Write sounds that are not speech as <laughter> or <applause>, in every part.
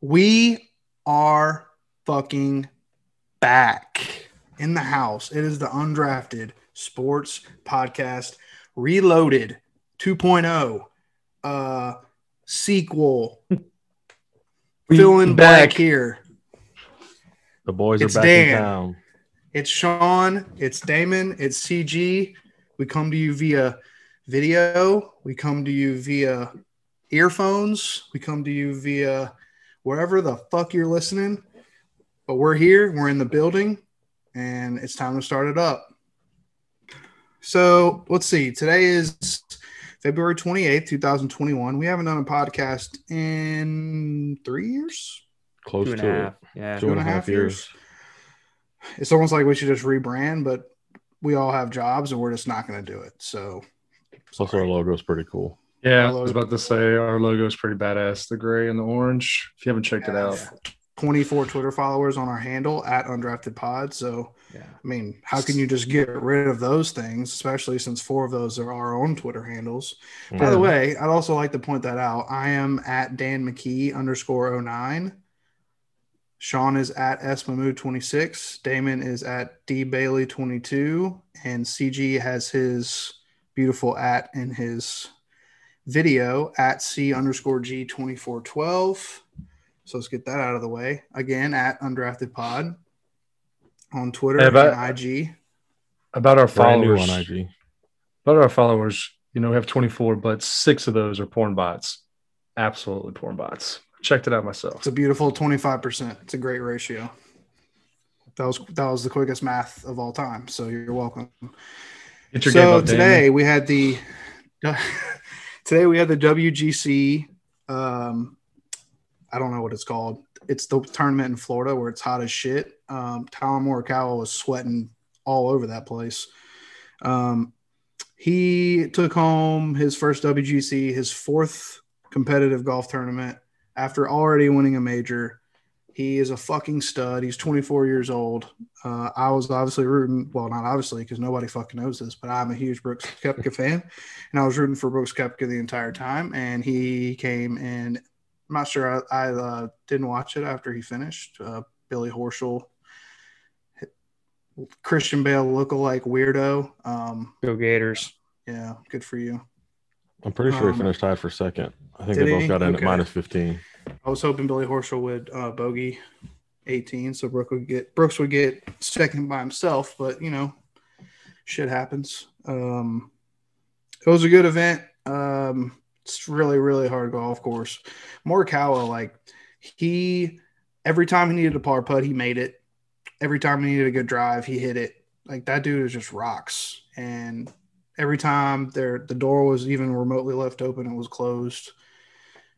We are fucking back in the house. It is the undrafted sports podcast reloaded 2.0 uh sequel filling back here. The boys It's are back Dan. in town. It's Sean, it's Damon, it's CG. We come to you via video, we come to you via earphones, we come to you via wherever the fuck you're listening. But we're here, we're in the building, and it's time to start it up. So let's see. Today is February 28th, 2021. We haven't done a podcast in three years. Close Two and a to half. it. Yeah. Two and a half years. It's almost like we should just rebrand, but we all have jobs and we're just not going to do it. So, Plus, our logo is pretty cool. Yeah, I was about to say our logo is pretty badass. The gray and the orange. If you haven't checked it out, 24 Twitter followers on our handle at undrafted pod. So, Yeah. I mean, how can you just get rid of those things, especially since four of those are our own Twitter handles? By the way, I'd also like to point that out. I am at Dan McKee underscore 09. Sean is at Esmamu26. Damon is at D Bailey 22. And CG has his beautiful at in his video at C underscore G 2412. So let's get that out of the way. Again, at undrafted pod on Twitter Hey, but- and IG. about our followers, on IG. about our followers, you know, we have 24, but six of those are porn bots. Absolutely porn bots. Checked it out myself. It's a beautiful 25%. It's a great ratio. That was that was the quickest math of all time. So you're welcome. Get your game So up, Damon. today we had the <laughs> today we had the WGC um I don't know what it's called. It's the tournament in Florida where it's hot as shit. Um Tyler Morikawa was sweating all over that place. Um he took home his first WGC, his fourth competitive golf tournament after already winning a major. He is a fucking stud. He's 24 years old. Uh, I was obviously rooting, well, not obviously because nobody fucking knows this, but I'm a huge Brooks Koepka fan, and I was rooting for Brooks Koepka the entire time. And he came in. I'm not sure I, I uh, didn't watch it after he finished. Uh, Billy Horschel, Christian Bale lookalike weirdo. Um, Go Gators. yeah, good for you. I'm pretty sure Um, he finished tied for second. I think they both he? got in Okay. at minus 15. I was hoping Billy Horschel would uh, bogey 18, so Brooks would get Brooks would get second by himself. But you know, shit happens. Um, it was a good event. Um, it's really really hard golf course. Morikawa, like he every time he needed a par putt, he made it. Every time he needed a good drive, he hit it. Like that dude is just rocks. And every time there the door was even remotely left open, it was closed.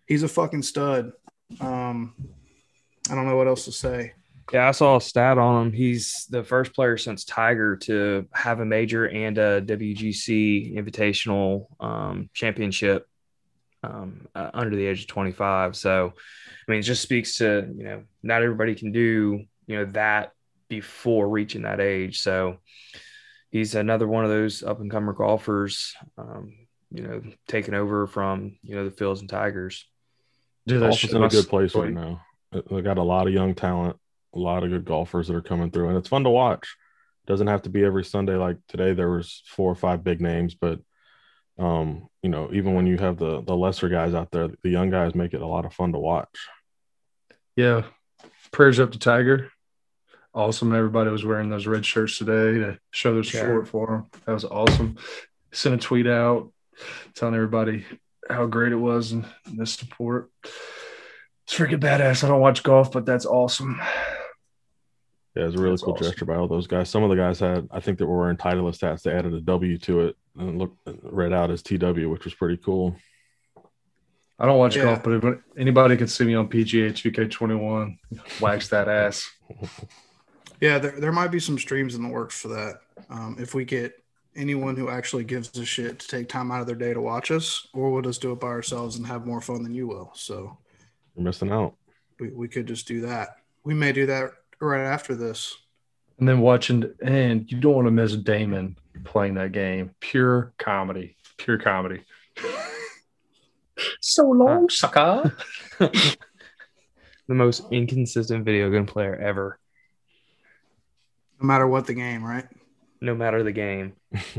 He's a fucking stud. Um, I don't know what else to say. Yeah, I saw a stat on him. He's the first player since Tiger to have a major and a WGC Invitational um, Championship um, uh, under the age of 25. So, I mean, it just speaks to you know not everybody can do you know that before reaching that age. So, he's another one of those up and comer golfers. Um, you know, taking over from you know the Phils and Tigers. Dude, Golf is in a good place right now. They got a lot of young talent, a lot of good golfers that are coming through, and it's fun to watch. Doesn't have to be every Sunday like today. There was four or five big names, but um, you know, even when you have the the lesser guys out there, the young guys make it a lot of fun to watch. Yeah. Prayers up to Tiger. Awesome. Everybody was wearing those red shirts today to show their Yeah. support for him. That was awesome. Sent a tweet out telling everybody how great it was and the support. It's freaking badass. I don't watch golf, but that's awesome. Yeah, it's a really That's cool awesome. gesture by all those guys. Some of the guys had, I think, that were wearing Titleist hats. They added a W to it and looked read out as TW, which was pretty cool. I don't watch Yeah. golf, but if anybody can see me on PGA 2K21, wax that ass. <laughs> Yeah, there, there might be some streams in the works for that. Um, if we get anyone who actually gives a shit to take time out of their day to watch us, or we'll just do it by ourselves and have more fun than you will. So You're missing out. we, we could just do that. We may do that right after this. And then watching, and you don't want to miss Damon playing that game. Pure comedy. Pure comedy. <laughs> so long, sucker. <laughs> the most inconsistent video game player ever, No matter what the game, right? no matter the game. <laughs>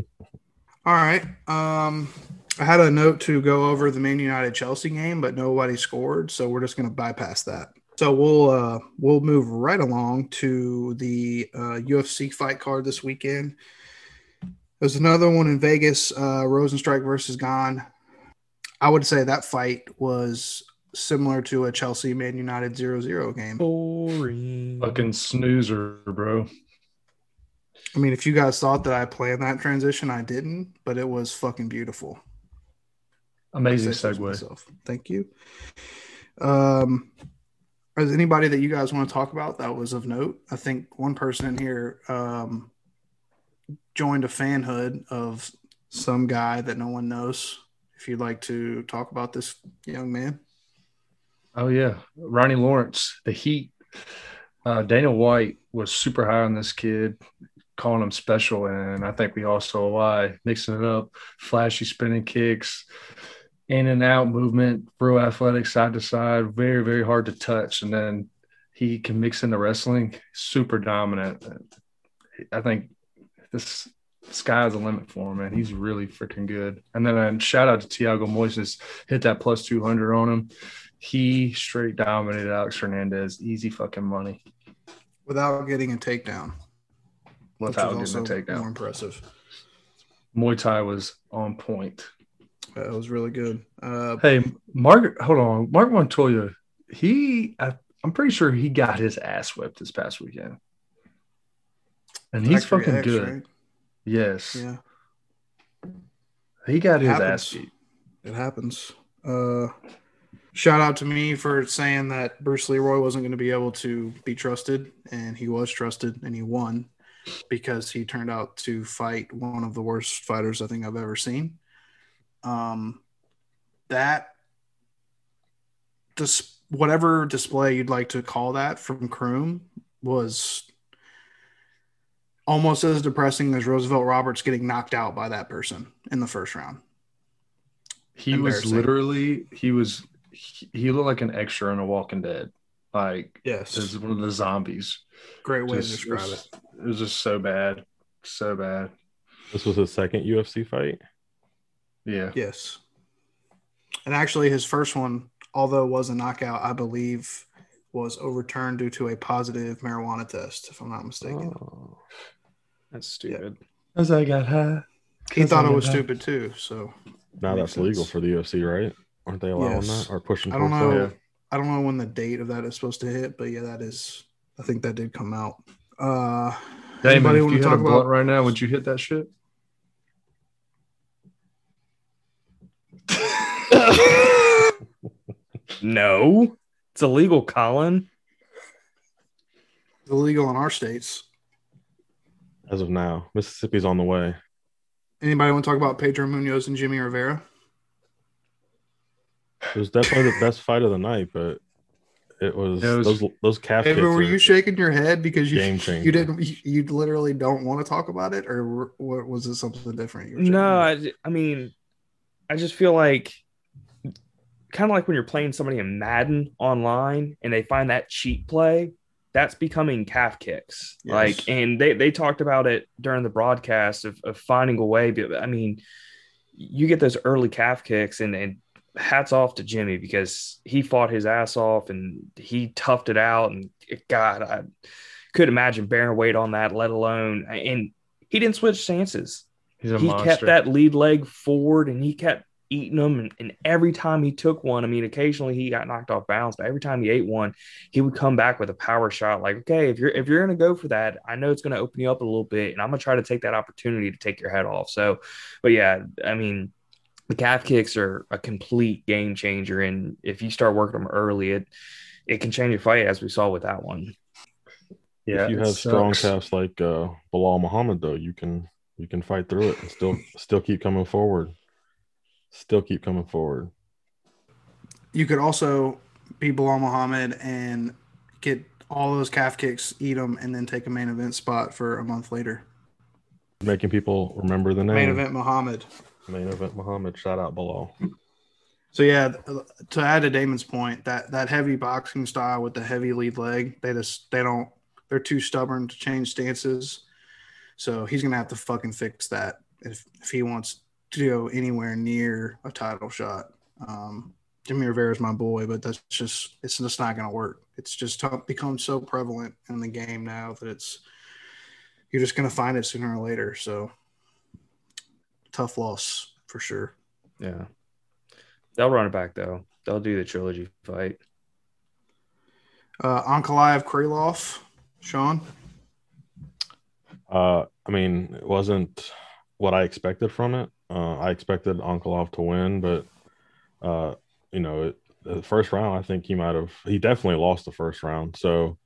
All right. Um, I had a note to go over the Man United Chelsea game, but nobody scored, so we're just going to bypass that. So we'll uh, we'll move right along to the uh, UFC fight card this weekend. There's another one in Vegas, uh, Rozenstruik versus Gane. I would say that fight was similar to a Chelsea Man United 0-0 game. Boring. Fucking snoozer, bro. I mean, if you guys thought that I planned that transition, I didn't, but it was fucking beautiful. Amazing I say so segue. Thank you. Um, is anybody that you guys want to talk about that was of note? I think one person in here um, joined a fanhood of some guy that no one knows. If you'd like to talk about this young man, Oh yeah, Ronnie Lawrence, the Heat. Uh, Dana White was super high on this kid, calling him special, and I think we all saw why. Mixing it up, flashy spinning kicks, in and out movement, real athletic, side to side, very very hard to touch, and then he can mix in the wrestling, super dominant. I think this sky's the limit for him, man. He's really freaking good. And then uh, shout out to Thiago Moises, hit that plus two hundred on him he straight dominated Alex Hernandez. Easy fucking money without getting a takedown, without getting a also more takedown. impressive. Muay Thai was on point. That was really good. Uh, Hey, Mark, hold on. Mark Montoya, he, I, I'm pretty sure he got his ass whipped this past weekend. And he's fucking X, good. right? Yes. Yeah. He got his Happens. ass beat. It happens. Uh, shout out to me for saying that Bruce Leroy wasn't going to be able to be trusted, and he was trusted, and he won because he turned out to fight one of the worst fighters I think I've ever seen. Um, that dis- whatever display you'd like to call that from Kroom was almost as depressing as Roosevelt Roberts getting knocked out by that person in the first round. He was literally, he was, he, he looked like an extra in a Walking Dead. Like, Yes. this is one of the zombies. Great way Just- to describe was- it. It was just so bad. So bad. This was his second UFC fight. Yeah. Yes. And actually, his first one, although it was a knockout, I believe was overturned due to a positive marijuana test, if I'm not mistaken. Oh, that's stupid. As I got high. he thought it was bad. stupid too. So Now Makes that's legal for the UFC, right? Aren't they allowing Yes. that or pushing I don't know. that? I don't know when the date of that is supposed to hit, but yeah, that is. I think that did come out. Uh, Damon, Anybody if wanna you had a talk blunt about- right now, would you hit that shit? <laughs> No, it's illegal, Colin. it's illegal in our states. As of now, Mississippi's on the way. Anybody want to talk about Pedro Munhoz and Jimmy Rivera? It was definitely the best fight of the night, but it was, it was- those those calf Hey, kicks were you shaking your head because you you didn't you, you literally don't want to talk about it, or what was it something different? you No, your I, head? j- I mean, I just feel like kind of like when you're playing somebody in Madden online and they find that cheat play, that's becoming calf kicks. Yes. Like, and they, they talked about it during the broadcast of, of finding a way. But I mean, you get those early calf kicks and, and hats off to Jimmy because he fought his ass off and he toughed it out. And God, I could imagine bearing weight on that, let alone, and he didn't switch stances He's a he monster. kept that lead leg forward and he kept eating them. And, and every time he took one, I mean, occasionally he got knocked off balance, but every time he ate one, he would come back with a power shot. Like, okay, if you're if you're gonna go for that, I know it's gonna open you up a little bit, and I'm gonna try to take that opportunity to take your head off. So, but yeah, I mean, the calf kicks are a complete game changer, and if you start working them early, it it can change your fight, as we saw with that one. yeah, if you it have strong calves like uh, Belal Muhammad, though, you can you can fight through it and still <laughs> still keep coming forward. Still keep coming forward. You could also be Belal Muhammad and get all those calf kicks, eat them, and then take a main event spot for a month later. Making people remember the name. Main event Muhammad. Main event Muhammad. Shout out below. So yeah, to add to Damon's point, that that heavy boxing style with the heavy lead leg, they just they don't they're too stubborn to change stances. So he's gonna have to fucking fix that if if he wants to go anywhere near a title shot. Um, Jimmy Rivera is my boy, but that's just it's just not gonna work. It's just become so prevalent in the game now that it's you're just gonna find it sooner or later. So tough loss for sure. Yeah. They'll run it back though. They'll do the trilogy fight. Uh, Ankalaev Krylov, Sean. Uh, I mean, it wasn't what I expected from it. Uh, I expected Ankalaev to win, but uh, you know, it, the first round, I think he might have. He definitely lost the first round, so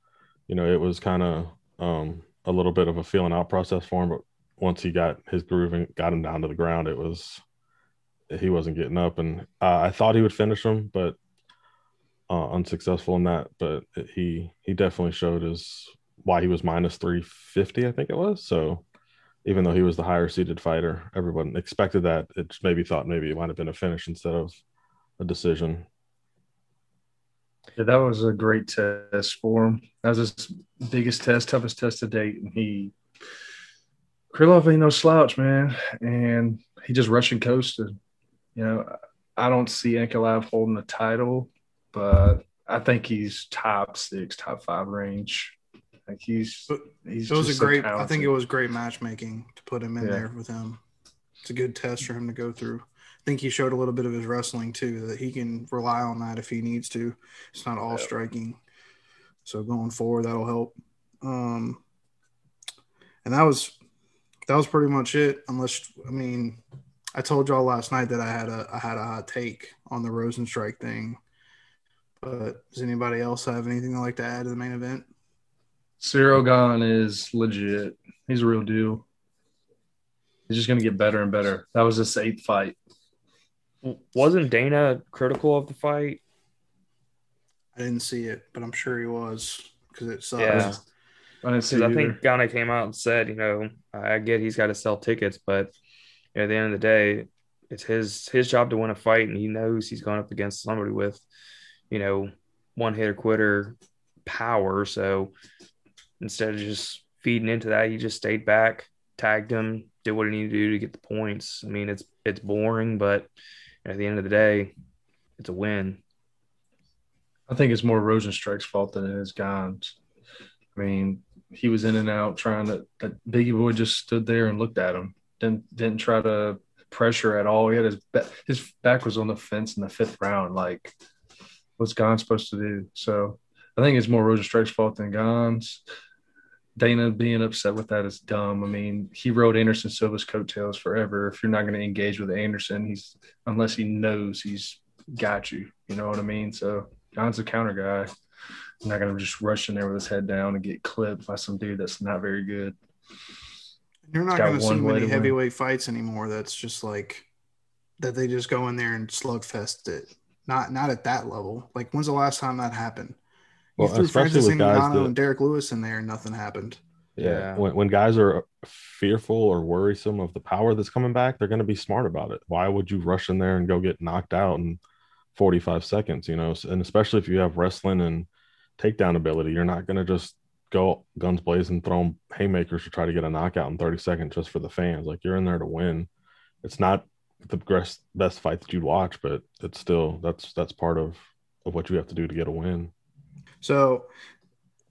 you know, it was kind of um, a little bit of a feeling out process for him. But once he got his groove and got him down to the ground, it was he wasn't getting up, and uh, I thought he would finish him, but uh, unsuccessful in that. But he he definitely showed his why he was minus three fifty, I think it was. So even though he was the higher seeded fighter, everyone expected that. It maybe thought maybe it might have been a finish instead of a decision. Yeah, that was a great test for him. That was his biggest test, toughest test to date, and he Krylov ain't no slouch, man, and he just Russian coasted. You know, I don't see Ankalaev holding the title, but I think he's top six, top five range. Like he's he's. It was a great. I think it was great matchmaking to put him in yeah. there with him. It's a good test for him to go through. I think he showed a little bit of his wrestling too, that he can rely on that if he needs to. It's not all striking. So going forward, that'll help. Um, and that was that was pretty much it. Unless I mean, I told y'all last night that I had a I had a hot take on the Rozenstruik thing. But does anybody else have anything to like to add to the main event? Ciryl Gane is legit. He's a real deal. He's just gonna get better and better. That was his eighth fight. Wasn't Dana critical of the fight? I didn't see it, but I'm sure he was because it sucks. Yeah. I didn't see. I think Gane came out and said, you know, I get he's got to sell tickets, but at the end of the day, it's his his job to win a fight, and he knows he's going up against somebody with, you know, one hitter quitter power. So instead of just feeding into that, he just stayed back, tagged him, did what he needed to do to get the points. I mean, it's it's boring, but at the end of the day, it's a win. I think it's more Rozenstruik's fault than it is Gane's. I mean, he was in and out trying to. That Bigi boy just stood there and looked at him didn't didn't try to pressure at all. He had his his back was on the fence in the fifth round. Like, what's Gane supposed to do? So I think it's more Rozenstruik's fault than Gane's. Dana being upset with that is dumb. I mean, he rode Anderson Silva's coattails forever. If you're not going to engage with Anderson, he's unless he knows he's got you. You know what I mean? So Gane's a counter guy. I'm not going to just rush in there with his head down and get clipped by some dude that's not very good. You're not going to see many heavyweight win. fights anymore. That's just like that. They just go in there and slugfest it. Not not at that level. Like when's the last time that happened? You well, threw Francis Ngannou and Derrick Lewis in there, and nothing happened. Yeah, yeah. When, when guys are fearful or worrisome of the power that's coming back, they're going to be smart about it. Why would you rush in there and go get knocked out in 45 seconds? You know, and especially if you have wrestling and takedown ability, you're not going to just go guns blazing, throwing haymakers to try to get a knockout in 30 seconds just for the fans. Like you're in there to win. It's not the best fight that you'd watch, but it's still that's that's part of of what you have to do to get a win. So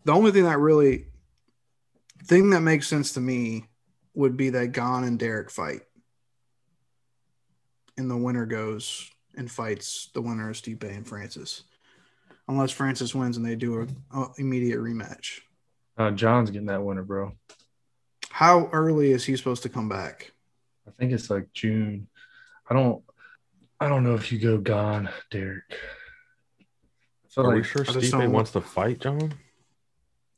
the only thing that really thing that makes sense to me would be that Gane and Derrick fight. And the winner goes and fights the winner is Stipe and Francis. Unless Francis wins and they do a, a immediate rematch. Uh, John's getting that winner, bro. How early is he supposed to come back? I think it's like June. I don't. I don't know if you go Gane, Derrick. Are like, we sure Stipe wants to fight John?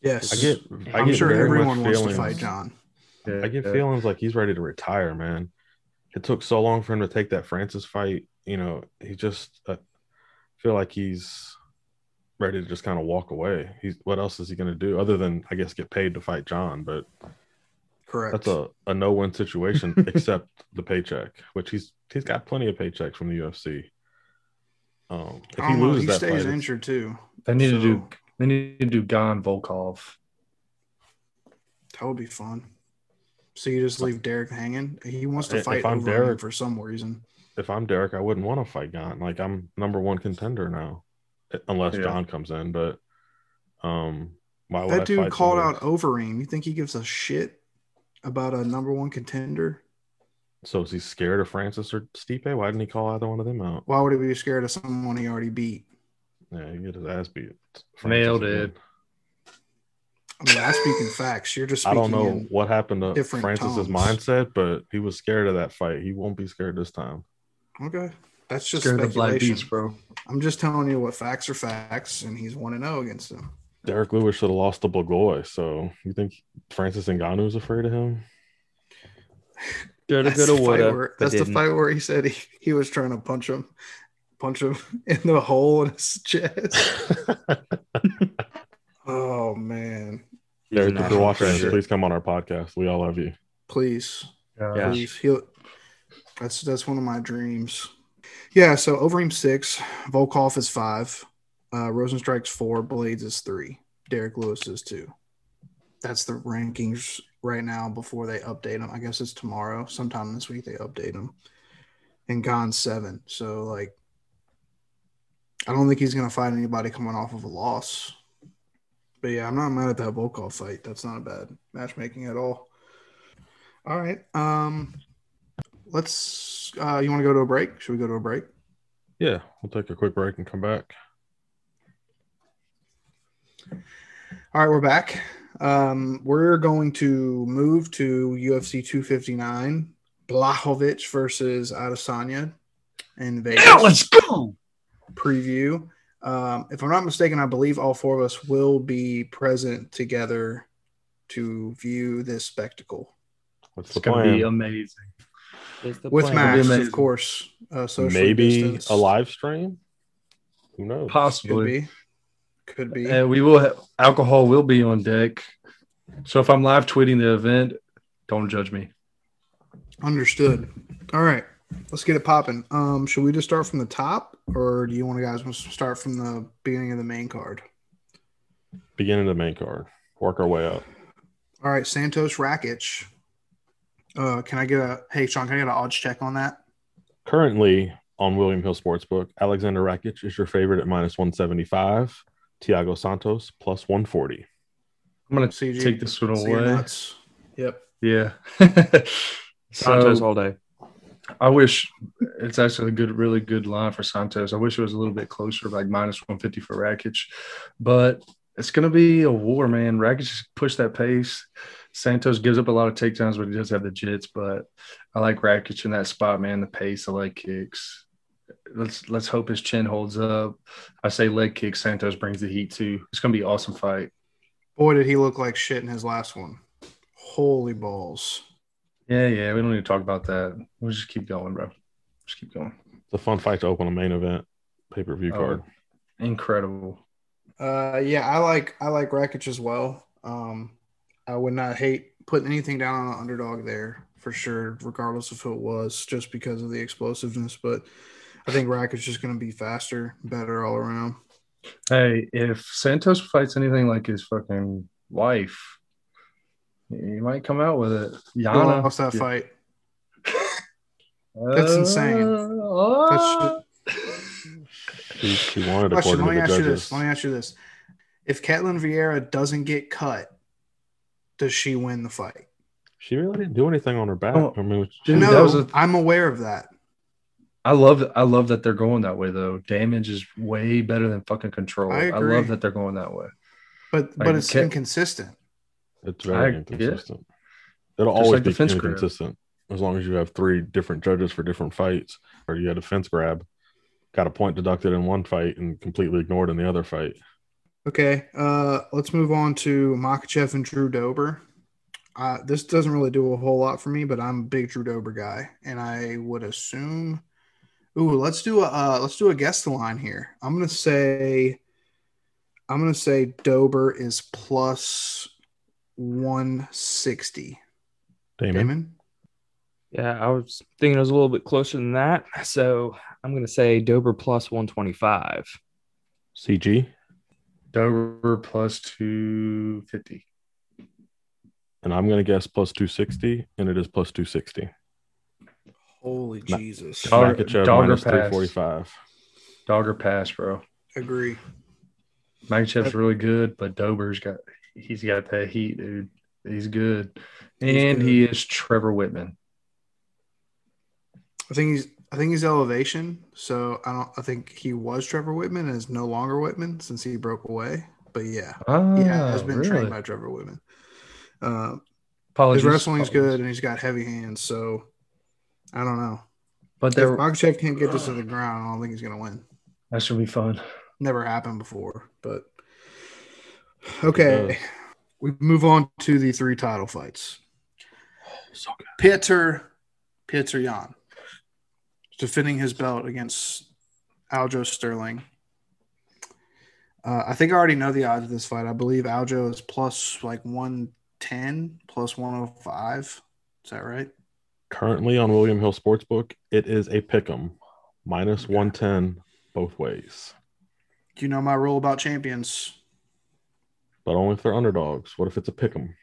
Yes, I get. I am get sure everyone wants feelings. to fight John. Yeah, I get yeah. feelings like he's ready to retire, man. It took so long for him to take that Francis fight. You know, he just uh, feel like he's ready to just kind of walk away. He's what else is he going to do other than I guess get paid to fight John? But correct, that's a, a no win situation <laughs> except the paycheck, which he's he's got plenty of paychecks from the UFC. Um, if he don't know. He that stays fight, injured too. They need to do. They need to do Gane Volkov. That would be fun. So you just leave Derrick hanging. He wants to If fight I'm Overeem Derrick- for some reason. if I'm Derrick, I wouldn't want to fight Gant. Like I'm number one contender now, unless Yeah. John comes in. But um, why would I That dude fight called out Overeem. You think he gives a shit about a number one contender? So is he scared of Francis or Stipe? Why didn't he call either one of them out? Why would he be scared of someone he already beat? Yeah, he get his ass beat. Nailed it. again. I mean, I speak in facts. You're just I don't know in- what happened to Francis's tones. mindset, but he was scared of that fight. He won't be scared this time. Okay. That's just Scared of the speculation. beast, bro. I'm just telling you what facts are facts, and he's 1 0 against him. Derrick Lewis should have lost to Blagoy. So you think Francis Ngannou's afraid of him? <laughs> That's, the fight, where, that's the fight where he said he, he was trying to punch him, punch him <laughs> in the hole in his chest. <laughs> Oh, man. He's Derrick, if you're watching this, please come on our podcast. We all love you. Please. Yeah. Please. He'll, that's that's one of my dreams. Yeah, so Overeem six, Volkov is five, uh, Rozenstruik's four, Blaydes is three, Derrick Lewis is two. That's the rankings right now before they update them. I guess it's tomorrow, sometime this week they update them. And Gane seven. So like, I don't think he's gonna fight anybody coming off of a loss. But yeah, I'm not mad at that Volkov fight. That's not a bad matchmaking at all. All right. Um, let's. Uh, you want to go to a break? Should we go to a break? Yeah, we'll take a quick break and come back. All right, we're back. Um, we're going to move to UFC 259, Blachowicz versus Adesanya in Vegas. Yeah, let's go. preview. Um, if I'm not mistaken, I believe all four of us will be present together to view this spectacle What's It's gonna be amazing. It's the with plan. masks, of course. Uh, social Maybe distance. a live stream. Who knows? could Possibly. be, could be. And we will have alcohol will be on deck. So if I'm live tweeting the event, don't judge me. Understood. All right, let's get it popping. Um, should we just start from the top, or do you want to guys want to start from the beginning of the main card? Beginning of the main card. Work our way up. All right, Santos Rakic. Uh, can I get a hey Sean? Can I get an odds check on that? Currently on William Hill Sportsbook, Aleksandar Rakic is your favorite at minus 175. Thiago Santos plus 140. I'm gonna CG, take this one away. Yep. Yeah. <laughs> Santos so all day. I wish it's actually a good, really good line for Santos. I wish it was a little bit closer, like minus 150 for Rakic, but it's going to be a war, man. Rakic just pushed that pace. Santos gives up a lot of takedowns, but he does have the jits. But I like Rakic in that spot, man. The pace, I like kicks. Let's let's hope his chin holds up. I say leg kick. Santos brings the heat too. It's going to be an awesome fight. Boy, did he look like shit in his last one. Holy balls. Yeah, yeah. We don't need to talk about that. We'll just keep going, bro. Just keep going. It's a fun fight to open a main event pay per view Oh. card. Incredible. Uh, yeah, I like I like Rakic as well. Um, I would not hate putting anything down on an underdog there for sure, regardless of who it was, just because of the explosiveness. But I think Rakic is just going to be faster, better all around. Hey, if Santos fights anything like his fucking wife, he might come out with it. Who Yana lost that yeah. fight? That's insane. Uh, She, she wanted Question: Let me to the ask you this. Let me ask you this: If Ketlen Vieira doesn't get cut, does she win the fight? She really didn't do anything on her back. Oh, I mean, Dude, no, that was a- I'm aware of that. I love I love that they're going that way though. Damage is way better than fucking control. I I, love that they're going that way. But Like, but it's Ket- inconsistent. it's very I- inconsistent. It'll Just always like be fence grab. inconsistent as long as you have three different judges for different fights, or you had a fence grab, got a point deducted in one fight and completely ignored in the other fight. Okay, uh, let's move on to Makhachev and Drew Dober. Uh, this doesn't really do a whole lot for me, but I'm a big Drew Dober guy, and I would assume. Ooh, let's do a uh, let's do a guess the line here. I'm gonna say, I'm gonna say Dober is plus one sixty. Damon, Damon, Yeah, I was thinking it was a little bit closer than that. <laughs> So I'm going to say Dober plus 125. CG, Dober plus 250. and I'm going to guess plus 260, and it is plus 260. Holy Ma- Jesus. Dog- Makhachev dogger minus pass. 345. Dogger pass, bro. Agree. Makhachev's really good, but Dober's got he's got that heat, dude. He's good. He's And good. he is Trevor Wittman. I think he's I think he's elevation. So I don't I think he was Trevor Wittman and is no longer Wittman since he broke away. But yeah. Oh, yeah, has been really? trained by Trevor Wittman. Uh, his Apologies. wrestling's Apologies. good and he's got heavy hands, so I don't know. But If there, Makhachev can't get this to the ground, I don't think he's gonna win. that should be fun. Never happened before, but okay. We move on to the three title fights. So good. Peter Peter Yan defending his belt against Aljo Sterling. Uh, I think I already know the odds of this fight. I believe Aljo is plus like 110, plus 105. Is that right? Currently on William Hill Sportsbook, it is a pick'em minus 110 both ways, Do you know my rule about champions? but only if they're underdogs. What if it's a pick'em?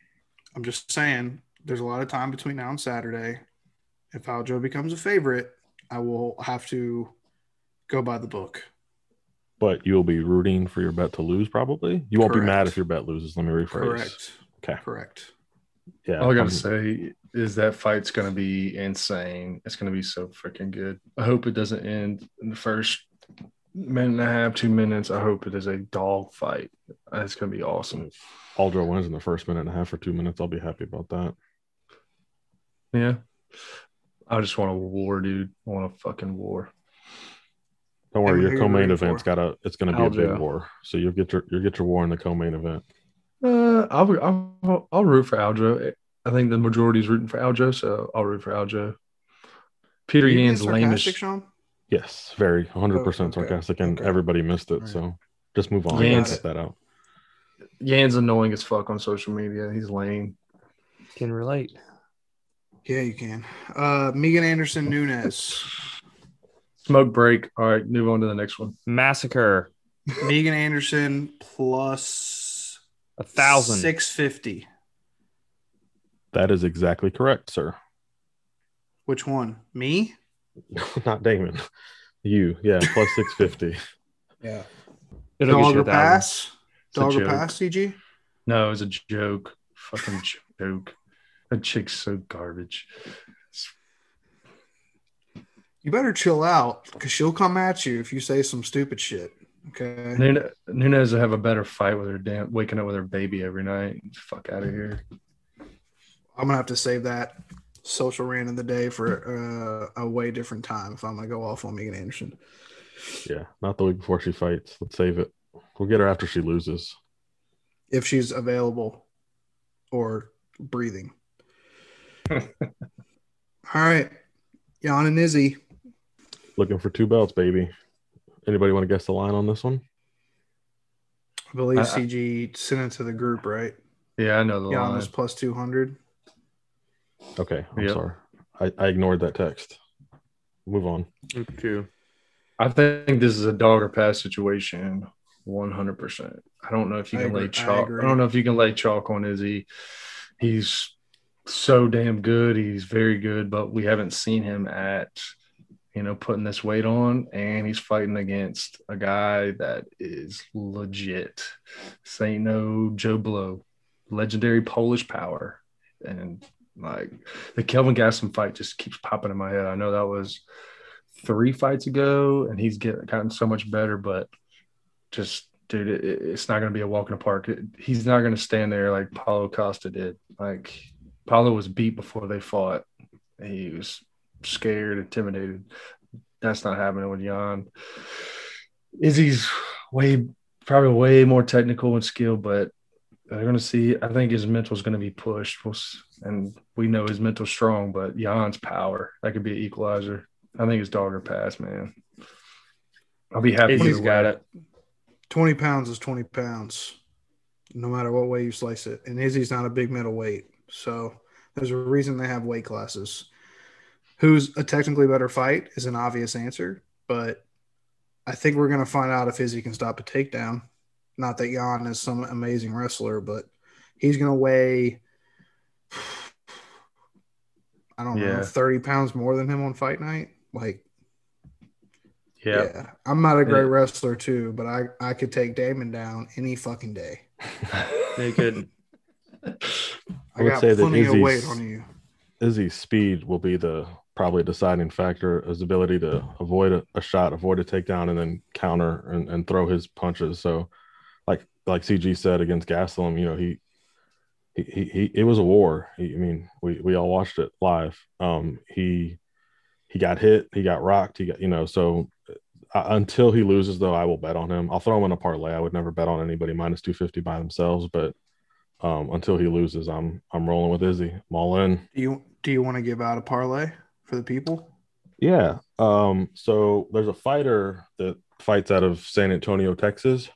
I'm just saying there's a lot of time between now and Saturday. If Aljo becomes a favorite, I will have to go by the book. But you'll be rooting for your bet to lose, probably. You won't be mad if your bet loses. Let me rephrase. Correct. Okay. Correct. Yeah. All I gotta I'm- say is that fight's gonna be insane. It's gonna be so freaking good. I hope it doesn't end in the first minute and a half, two minutes. I hope it is a dog fight. It's gonna be awesome. If Aldro wins in the first minute and a half or two minutes, I'll be happy about that. Yeah. I just want a war, dude. I want a fucking war. Don't worry, your co-main rooting event's for? got a. It's going to be a big Aljo. war, so you'll get your you'll get your war in the co-main event. Uh, I'll, I'll I'll root for Aljo. I think the majority is rooting for Aljo, so I'll root for Aljo. Peter Are you Yan's lame as sarcastic, Sean? Yes, very 100 Oh, percent okay. sarcastic, and Okay. everybody missed it. All right. So just move on. Yans- Cut that out. Yan's annoying as fuck on social media. He's lame. Can relate. Yeah, you can. Uh, Megan Anderson Nunez. Smoke break. All right, move on to the next one. Massacre. Megan Anderson plus A thousand. six fifty. That is exactly correct, sir. Which one? Me? <laughs> Not Damon. You, yeah, plus <laughs> 650. Yeah. It'll get Dog you or a pass? It's a Dog or pass? CG? No, it was a joke. Fucking joke. That chick's so garbage. You better chill out because she'll come at you if you say some stupid shit. Okay. Nunez, Nunez will have a better fight with her damn waking up with her baby every night. Fuck out of here. I'm gonna have to save that social rant of the day for uh, a way different time if I'm gonna go off on Megan Anderson. Yeah, not the week before she fights. Let's save it. We'll get her after she loses. If she's available or breathing. All right. Jan and Izzy. Looking for two belts, baby. Anybody want to guess the line on this one? I believe I- I- CG sent it to the group, right? Yeah, I know the Jan line. is plus 200. Okay, I'm Yep. sorry. I, I ignored that text. Move on. Two. I think this is a dog or pass situation. One hundred percent. I don't know if you can agree- lay I chalk. agree. I, don't know if you can lay chalk on Izzy. He's so damn good. He's very good, but we haven't seen him at you know putting this weight on, and he's fighting against a guy that is legit. Ain't no Joe Blow, legendary Polish power, and like the Kelvin Gastelum fight just keeps popping in my head. I know that was three fights ago, and he's get, gotten so much better. But just, dude, it, it's not going to be a walk in the park. It- he's not going to stand there like Paulo Costa did. Like Paulo was beat before they fought. He was scared, intimidated. That's not happening with Jan. Izzy's way, probably way more technical and skilled, but they're going to see. I think his mental is going to be pushed, We'll and we know his mental strong. But Jan's power that could be an equalizer. I think his dogger pass, man. I'll be happy. Izzy's either got it. 20 pounds is 20 pounds, no matter what way you slice it. And Izzy's not a big middleweight. So there's a reason they have weight classes. Who's a technically better fight is an obvious answer. but I think we're gonna find out if Izzy can stop a takedown. Not that Jan is some amazing wrestler, but he's gonna weigh I don't know, 30 pounds more than him on fight night. Like, Yeah. yeah. I'm not a great Yeah. wrestler too, but I, I could take Damon down any fucking day. <laughs> They could. I, would got say that Izzy's- weight on you. Izzy's speed will be the probably deciding factor. His ability to avoid a, a shot, avoid a takedown, and then counter and, and throw his punches. So, like like CG said against Gastelum, you know he. He, he, he it was a war. He, I mean, we, we all watched it live. Um, he he got hit, he got rocked, he got you know. So uh, until he loses, though, I will bet on him. I'll throw him in a parlay. I would never bet on anybody minus two fifty by themselves, but um, until he loses, I'm I'm rolling with Izzy. I'm all in. Do you do you want to give out a parlay for the people? Yeah. Um, so there's a fighter that fights out of San Antonio, Texas.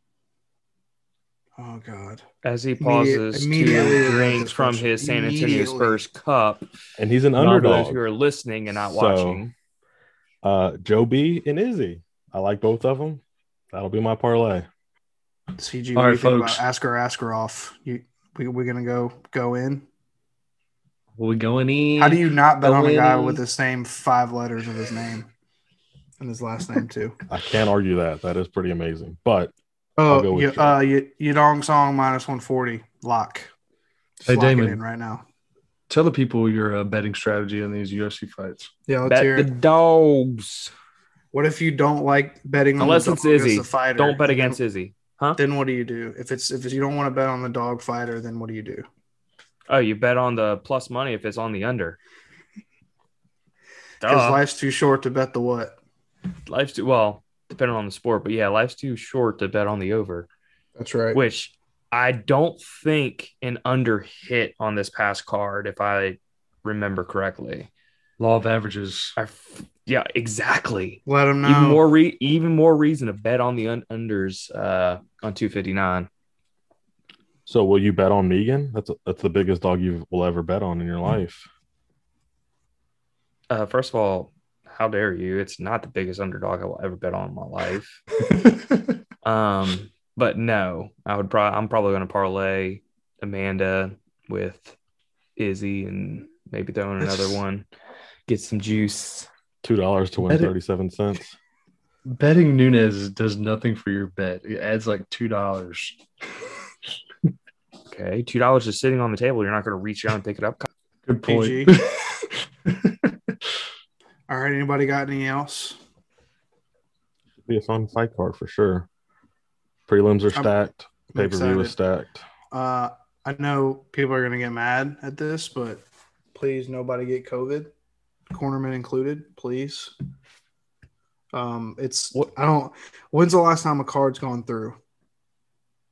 Oh God. As he pauses immediately to drink from his San Antonio Immediately. Spurs cup. And he's an For those underdog. who are listening and not So- watching. Uh, Joe B and Izzy. I like both of them. That'll be my parlay. CG, All what do right, you think folks. about Askar Askarov? You we we're gonna go go in. We're going in. How do you not bet on a guy in. with the same five letters of his name and his last name too? <laughs> I can't argue that. That is pretty amazing. But Oh, you, Joe. uh, you, Yadong Song minus one forty lock. Just Hey, lock it Damon. in right now. Tell the people your uh, betting strategy in these UFC fights. Yeah, let's Bet hear the it. dogs. What if you don't like betting on Unless the it's dog as Izzy. fighter? Don't bet against Izzy. Huh? Then what do you do? If it's if you don't want to bet on the dog fighter, then what do you do? Oh, you bet on the plus money if it's on the under. <laughs> Because life's too short to bet the what? life's too well, depending on the sport, but yeah, life's too short to bet on the over. That's right. which I don't think an under hit on this past card, if I remember correctly. Law of averages. I f- yeah, exactly. Let them know. Even more re- even more reason to bet on the un- unders uh, on 259. so will you bet on Megan? That's that's the biggest dog you will ever bet on in your life. Uh, first of all, how dare you? It's not the biggest underdog I will ever bet on in my life. <laughs> Um, but no, I would probably I'm probably going to parlay Amanda with Izzy and maybe throw in another one, get some juice. Two dollars to win Bet thirty seven cents. Betting Nunez does nothing for your bet. It adds like two dollars. Okay, two dollars is sitting on the table. You're not going to reach out and pick it up. Good point. <laughs> All right. Anybody got anything else? Be a fun fight card for sure. Prelims are stacked. Pay per view is stacked. Uh, I know people are going to get mad at this, but please, nobody get COVID, cornerman included, please. Um, it's What- I don't. When's the last time a card's gone through?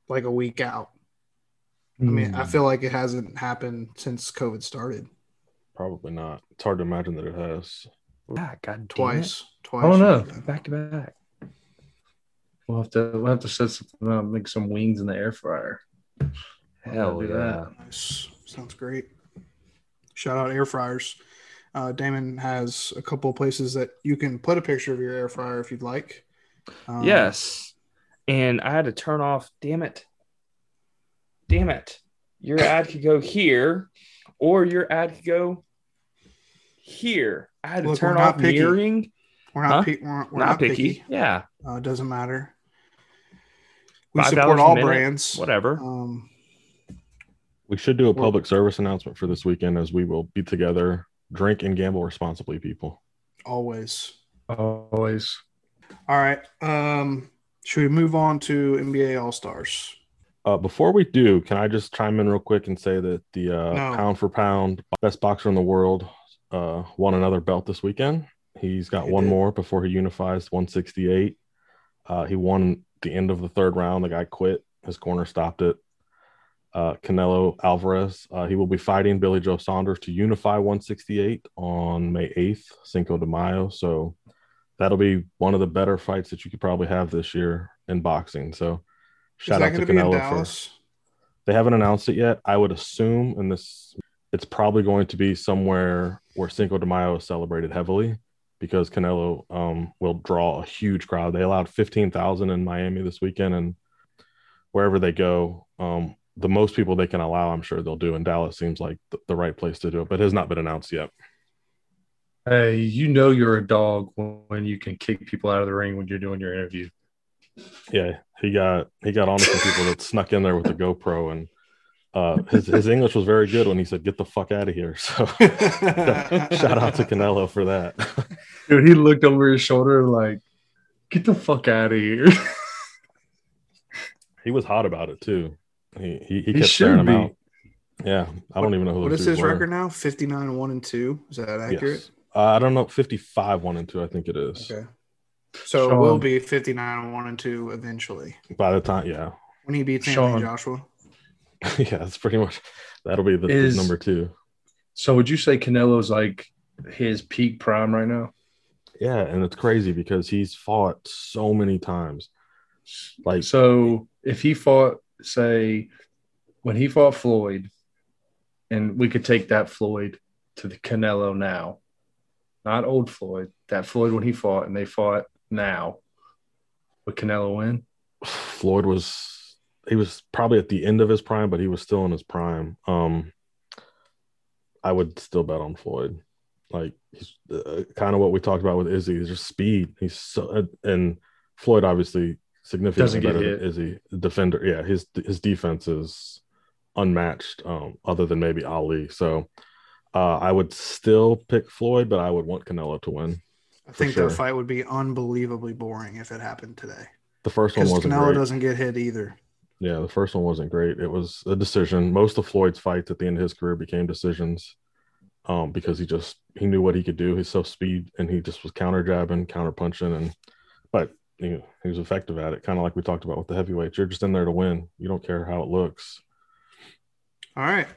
Like a week out. I mean, I Hmm. feel like it hasn't happened since COVID started. Probably not. It's hard to imagine that it has. Yeah, God damn it. Twice, twice. I don't know. back to back. we'll have to we'll have to set something up, make some wings in the air fryer. Hell do yeah. that. Nice. Sounds great. Shout out air fryers. Uh, Damon has a couple of places that you can put a picture of your air fryer if you'd like. Um, Yes, and I had to turn off. Damn it! Damn it! Your ad could go here, or your ad could go here. I had to Look, turn off picky. mirroring. We're not, Huh? pe- we're, we're not, not picky. picky. Yeah, Uh, it doesn't matter. We $5 support all minute, brands. whatever. Um, We should do a public service announcement for this weekend as we will be together. Drink and gamble responsibly, people. always. Always. All right. Um, should we move on to NBA All Stars? Uh, before we do, can I just chime in real quick and say that the uh, No. pound for pound best boxer in the world uh, won another belt this weekend. He's got He one did. more before he unifies 168. Uh, he won the end of the third round. The guy quit. His corner stopped it. Uh, Canelo Alvarez. Uh, he will be fighting Billy Joe Saunders to unify 168 on May 8th, Cinco de Mayo. So that'll be one of the better fights that you could probably have this year in boxing. So shout out to going to be in Canelo for they haven't announced it yet. I would assume, and this it's probably going to be somewhere where Cinco de Mayo is celebrated heavily. because Canelo um, will draw a huge crowd. They allowed 15,000 in Miami this weekend, and wherever they go, um, the most people they can allow, I'm sure they'll do. And Dallas seems like the, the right place to do it, but has not been announced yet. Hey, you know you're a dog when you can kick people out of the ring when you're doing your interview. Yeah, he got he got on to some people that snuck in there with the GoPro and uh, his his English was very good when he said "get the fuck out of here." <laughs> So shout out to Canelo for that. Dude, he looked over his shoulder like, "Get the fuck out of here." <laughs> he was hot about it too. He he, he He kept should staring him be. out. Yeah, I don't even know who What those is his were. record now? 59 1 and 2. Is that accurate? Yes. Uh, I don't know. Fifty-five one and two. I think it is. Okay. So it will be 59 1 and 2 eventually By the time, yeah, when he beats Sean. Anthony Joshua. <laughs> yeah, that's pretty much that'll be the, the Is- number two. so, would you say Canelo's like his peak prime right now? Yeah, and it's crazy because he's fought so many times. Like So, if he fought, say, when he fought Floyd, and we could take that Floyd to the Canelo now, not old Floyd, that Floyd when he fought, and they fought now, would Canelo win? Floyd was he was probably at the end of his prime, but he was still in his prime. Um, I would still bet on Floyd. Like he's uh, kind of what we talked about with Izzy. He's just speed. He's so and Floyd obviously significantly Doesn't get better hit. than Izzy. Defender, yeah, his his defense is unmatched. Um, other than maybe Ali. So uh, I would still pick Floyd, but I would want Canelo to win. I think sure. that fight would be unbelievably boring if it happened today. The first one wasn't Canelo great. doesn't get hit either. Yeah, the first one wasn't great. It was a decision. Most of Floyd's fights at the end of his career became decisions um, because he just he knew what he could do. He's so speed and he just was counter jabbing, counter punching, and but you know, he was effective at it. Kind of like we talked about with the heavyweights. You're just in there to win. You don't care how it looks. All right.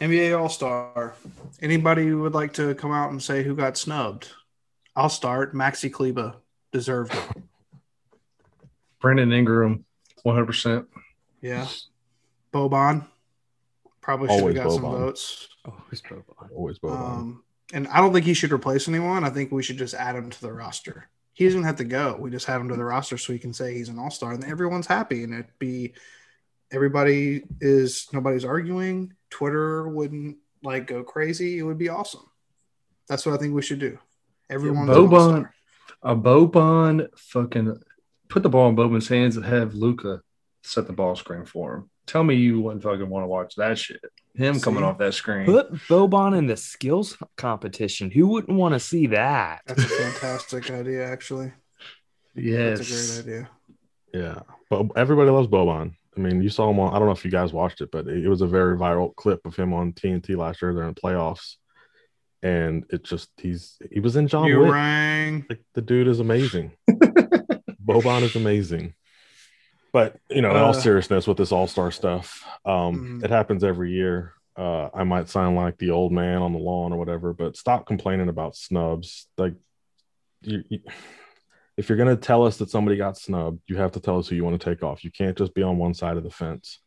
NBA All Star. Anybody who would like to come out and say who got snubbed? I'll start. Maxi Kleber deserved it. Brandon Ingram, 100%. Yeah. Boban probably should have Always got some votes. Oh, who's Boban? Always both. Um, and I don't think he should replace anyone. I think we should just add him to the roster. He doesn't have to go. We just have him to the roster so he can say he's an all star and everyone's happy. And it'd be everybody is nobody's arguing. Twitter wouldn't like go crazy. It would be awesome. That's what I think we should do. Everyone's an Boban-. A Boban fucking put the ball in Boban's hands and have Luka set the ball screen for him. Tell me you wouldn't fucking want to watch that shit. Him coming off that screen. Put Boban in the skills competition. Who wouldn't want to see that? That's a fantastic idea, actually. yes. That's a great idea. Yeah, but everybody loves Boban. I mean, you saw him on. I don't know if you guys watched it, but it, it was a very viral clip of him on TNT last year. They're in the playoffs, and it just he's he was in John You Wick. rang. Like the dude is amazing. <laughs> Boban is amazing. But you know, in all Uh, seriousness, with this All Star stuff, um, Mhm. it happens every year. Uh, I might sound like the old man on the lawn or whatever, but stop complaining about snubs. Like, you, you, if you're gonna tell us that somebody got snubbed, you have to tell us who you want to take off. You can't just be on one side of the fence.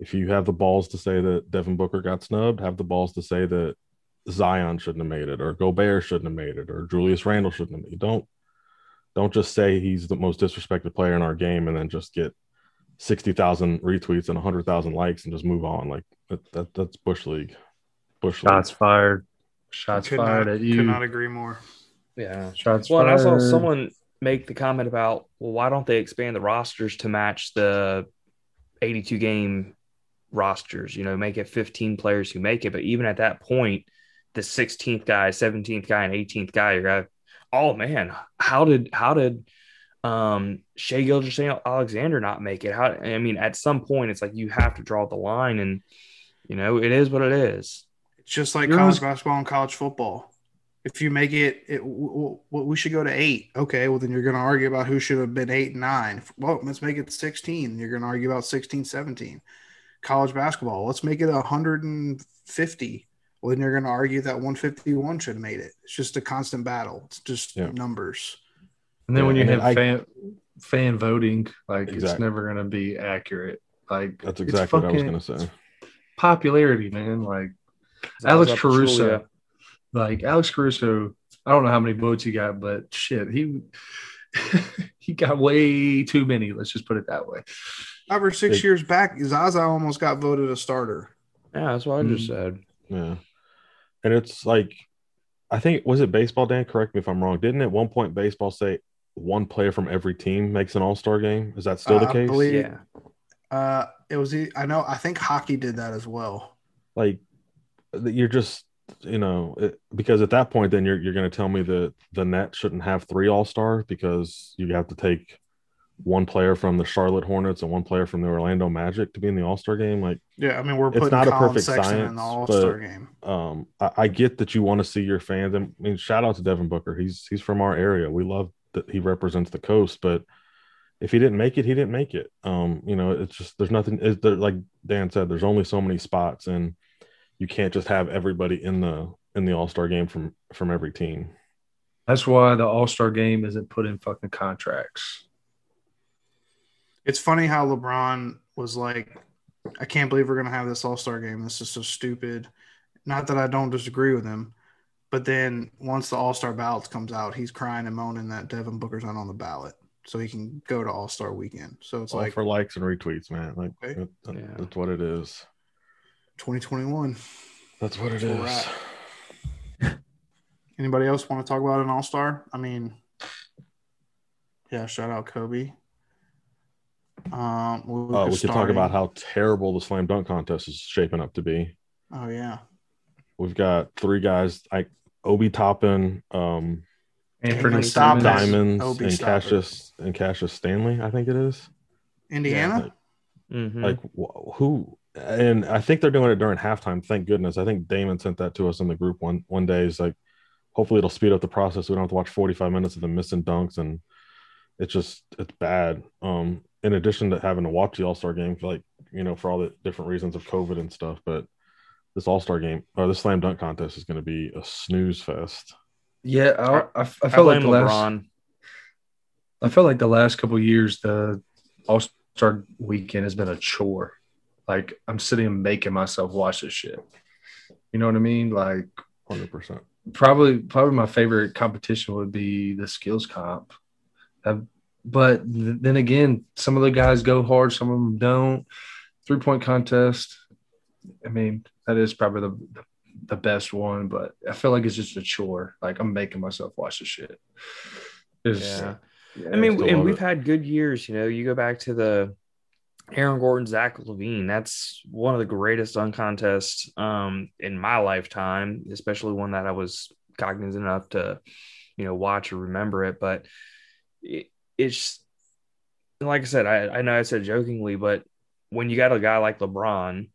If you have the balls to say that Devin Booker got snubbed, have the balls to say that Zion shouldn't have made it, or Gobert shouldn't have made it, or Julius Randle shouldn't have made it. Don't don't just say he's the most disrespected player in our game and then just get sixty thousand retweets and hundred thousand likes and just move on. Like that, that that's bush league. Bush league. Shots fired. Shots Could fired not, at could you. not agree more. Yeah. Shots fired. Well, and I saw someone make the comment about, well, why don't they expand the rosters to match the 82 game rosters? You know, make it 15 players who make it. But even at that point, the 16th guy, 17th guy, and 18th guy, you're going, oh man, how did how did um Shai Gilgeous-Alexander not make it? How I mean, at some point, it's like you have to draw the line, and you know, it is what it is. It's just like You're college always- basketball and college football. If you make it, it w- w- we should go to eight. Okay, well then you're going to argue about who should have been eight and nine. Well, let's make it 16. You're going to argue about 16, 17. College basketball, let's make it 150. Well, then you're going to argue that 151 should have made it. It's just a constant battle. It's just Yeah. numbers. And then when you and have I- fan fan voting, like it's never gonna be accurate. Like That's it's exactly what I was gonna say. Popularity, man. Like Zaza Alex Caruso. Pachulia. like Alex Caruso I don't know how many votes he got, but shit, he <laughs> he got way too many. Let's just put it that way. Five or six Big- years back, Zaza almost got voted a starter. Yeah, that's what I just Mm. said. Yeah. And it's like, I think, was it baseball, Dan? Correct me if I'm wrong. Didn't at one point baseball say one player from every team makes an all star game? Is that still the Uh, I case? believe- Yeah. Uh, it was. I know. I think hockey did that as well. like, you're just, you know, it, because at that point, then you're, you're going to tell me that the net shouldn't have three all stars because you have to take one player from the Charlotte Hornets and one player from the Orlando Magic to be in the all star game. Like, Yeah, I mean we're It's putting not a perfect Sexton in science, the All Star game. um I, I get that you want to see your fans I mean shout out to Devin Booker he's he's from our area we love that he represents the coast but if he didn't make it he didn't make it um you know it's just there's nothing it's there, like Dan said there's only so many spots and you can't just have everybody in the in the all-star game from from every team That's why the All Star game isn't put in fucking contracts. It's funny how LeBron was like, "I can't believe we're gonna have this All Star game. This is so stupid." Not that I don't disagree with him, but then once the All Star ballots comes out, he's crying and moaning that Devin Booker's not on the ballot, so he can go to All Star Weekend. So it's all like for likes and retweets man like Okay. that- that- Yeah. that's what it is 2021. that's what it That's is. Anybody else want to talk about an All Star? I mean, yeah, shout out Kobe. Um, uh, we could talk about how terrible the slam dunk contest is shaping up to be Oh yeah, We've got three guys like Obi Toppin, um, Anthony Anthony Stop Diamonds, Obi and stop. Cassius and Cassius Stanley. I think it is. Indiana. Mhm. Like wh- who? And I think they're doing it during halftime. Thank goodness. I think Damon sent that to us in the group one one day. He's like, hopefully it'll speed up the process. We don't have to watch forty five minutes of them missing dunks, and it's just it's bad. Um, in addition to having to watch the All Star game, like you know, for all the different reasons of COVID and stuff, but this All Star game or the slam dunk contest is going to be a snooze fest. Yeah, I, I, I I felt like blame the last. I felt like the last couple of years, the All Star weekend has been a chore. Like I'm sitting and making myself watch this shit. You know what I mean? Like Hundred percent. probably probably my favorite competition would be the skills comp. But th- then again, some of the guys go hard, some of them don't. Three point contest. I mean, that is probably the the best one, but I feel like it's just a chore. Like I'm making myself watch the shit. It's- Yeah. yeah, I mean, and we've it. had good years. You know, you go back to the Aaron Gordon, Zach LaVine. That's one of the greatest dunk contests um, in my lifetime, especially one that I was cognizant enough to, you know, watch or remember it. But it, it's like I said, I, I know I said jokingly, but when you got a guy like LeBron,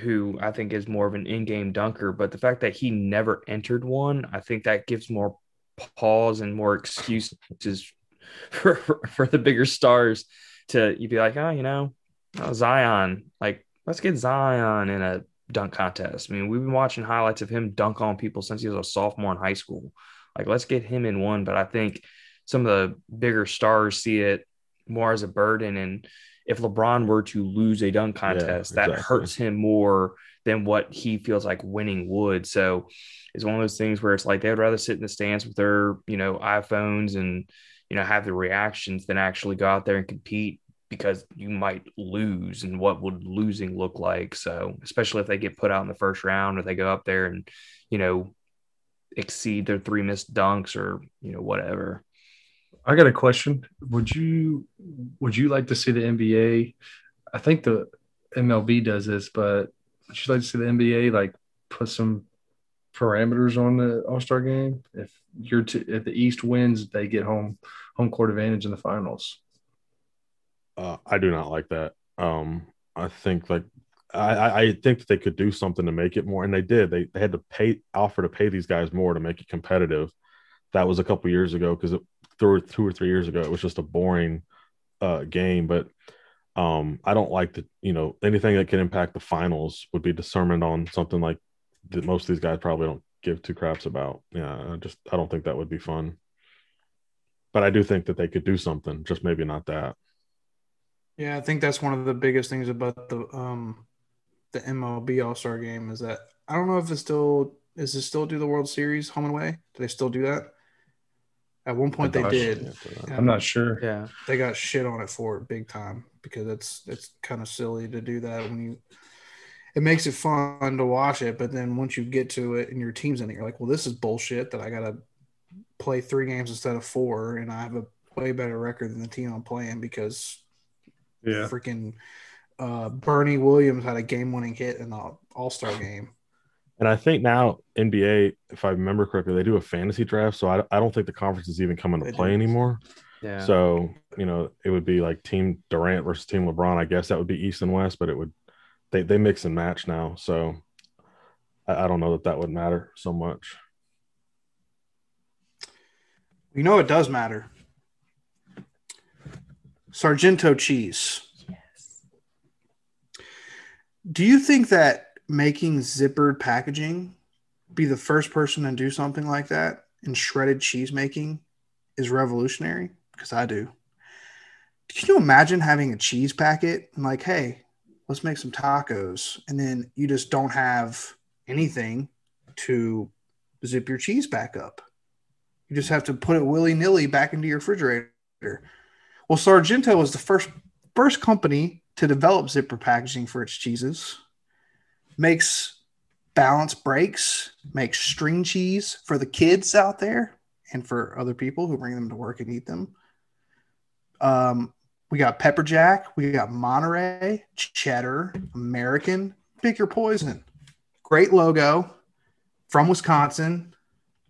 who I think is more of an in-game dunker, but the fact that he never entered one, I think that gives more pause and more excuses <laughs> for, for, for the bigger stars to you'd be like, oh, you know, oh, Zion, like let's get Zion in a dunk contest. I mean, we've been watching highlights of him dunk on people since he was a sophomore in high school. Like, let's get him in one. But I think some of the bigger stars see it more as a burden. And if LeBron were to lose a dunk contest, that exactly. hurts him more than what he feels like winning would. So it's one of those things where it's like they'd rather sit in the stands with their, you know, iPhones and, you know, have the reactions than actually go out there and compete because you might lose and what would losing look like. So, especially if they get put out in the first round or they go up there and, you know, exceed their three missed dunks or, you know, whatever. I got a question. Would you would you like to see the NBA? I think the MLB does this, but would you like to see the NBA like put some parameters on the All Star game? If you're to, if the East wins, they get home home court advantage in the finals. Uh, I do not like that. Um, I think like I, I think that they could do something to make it more, and they did. They, they had to pay offer to pay these guys more to make it competitive. That was a couple years ago because through two or three years ago it was just a boring uh, game. But um, I don't like that. You know, anything that can impact the finals would be determined on something like that. Most of these guys probably don't give two craps about. Yeah, I just I don't think that would be fun. But I do think that they could do something, just maybe not that. Yeah, I think that's one of the biggest things about the um the MLB All Star Game is that I don't know if it's still Is it still do the World Series home and away? Do they still do that? At one point they did. yeah, I'm not sure. Yeah. They got shit on it for it big time because it's it's kind of silly to do that when you. It makes it fun to watch it, but then once you get to it and your team's in it, you're like, well, this is bullshit that I gotta play three games instead of four, and I have a way better record than the team I'm playing because Yeah. freaking uh, Bernie Williams had a game-winning hit in the All Star game. And I think now NBA, if I remember correctly, they do a fantasy draft. So I, I don't think the conference is even coming to They play do. anymore. Yeah. So, you know, it would be like Team Durant versus Team LeBron. I guess that would be East and West, but it would, they, they mix and match now. So I, I don't know that that would matter so much. You know it does matter. Sargento cheese. Yes. Do you think that making zippered packaging be the first person to do something like that in shredded cheese making is revolutionary? Because I do. Can you imagine having a cheese packet and like, hey, let's make some tacos, and then you just don't have anything to zip your cheese back up? You just have to put it willy nilly back into your refrigerator. Well, Sargento was the first first company to develop zipper packaging for its cheeses. Makes balance breaks, makes string cheese for the kids out there and for other people who bring them to work and eat them. Um, we got pepper jack, we got Monterey, cheddar, American, pick your poison. Great logo from Wisconsin.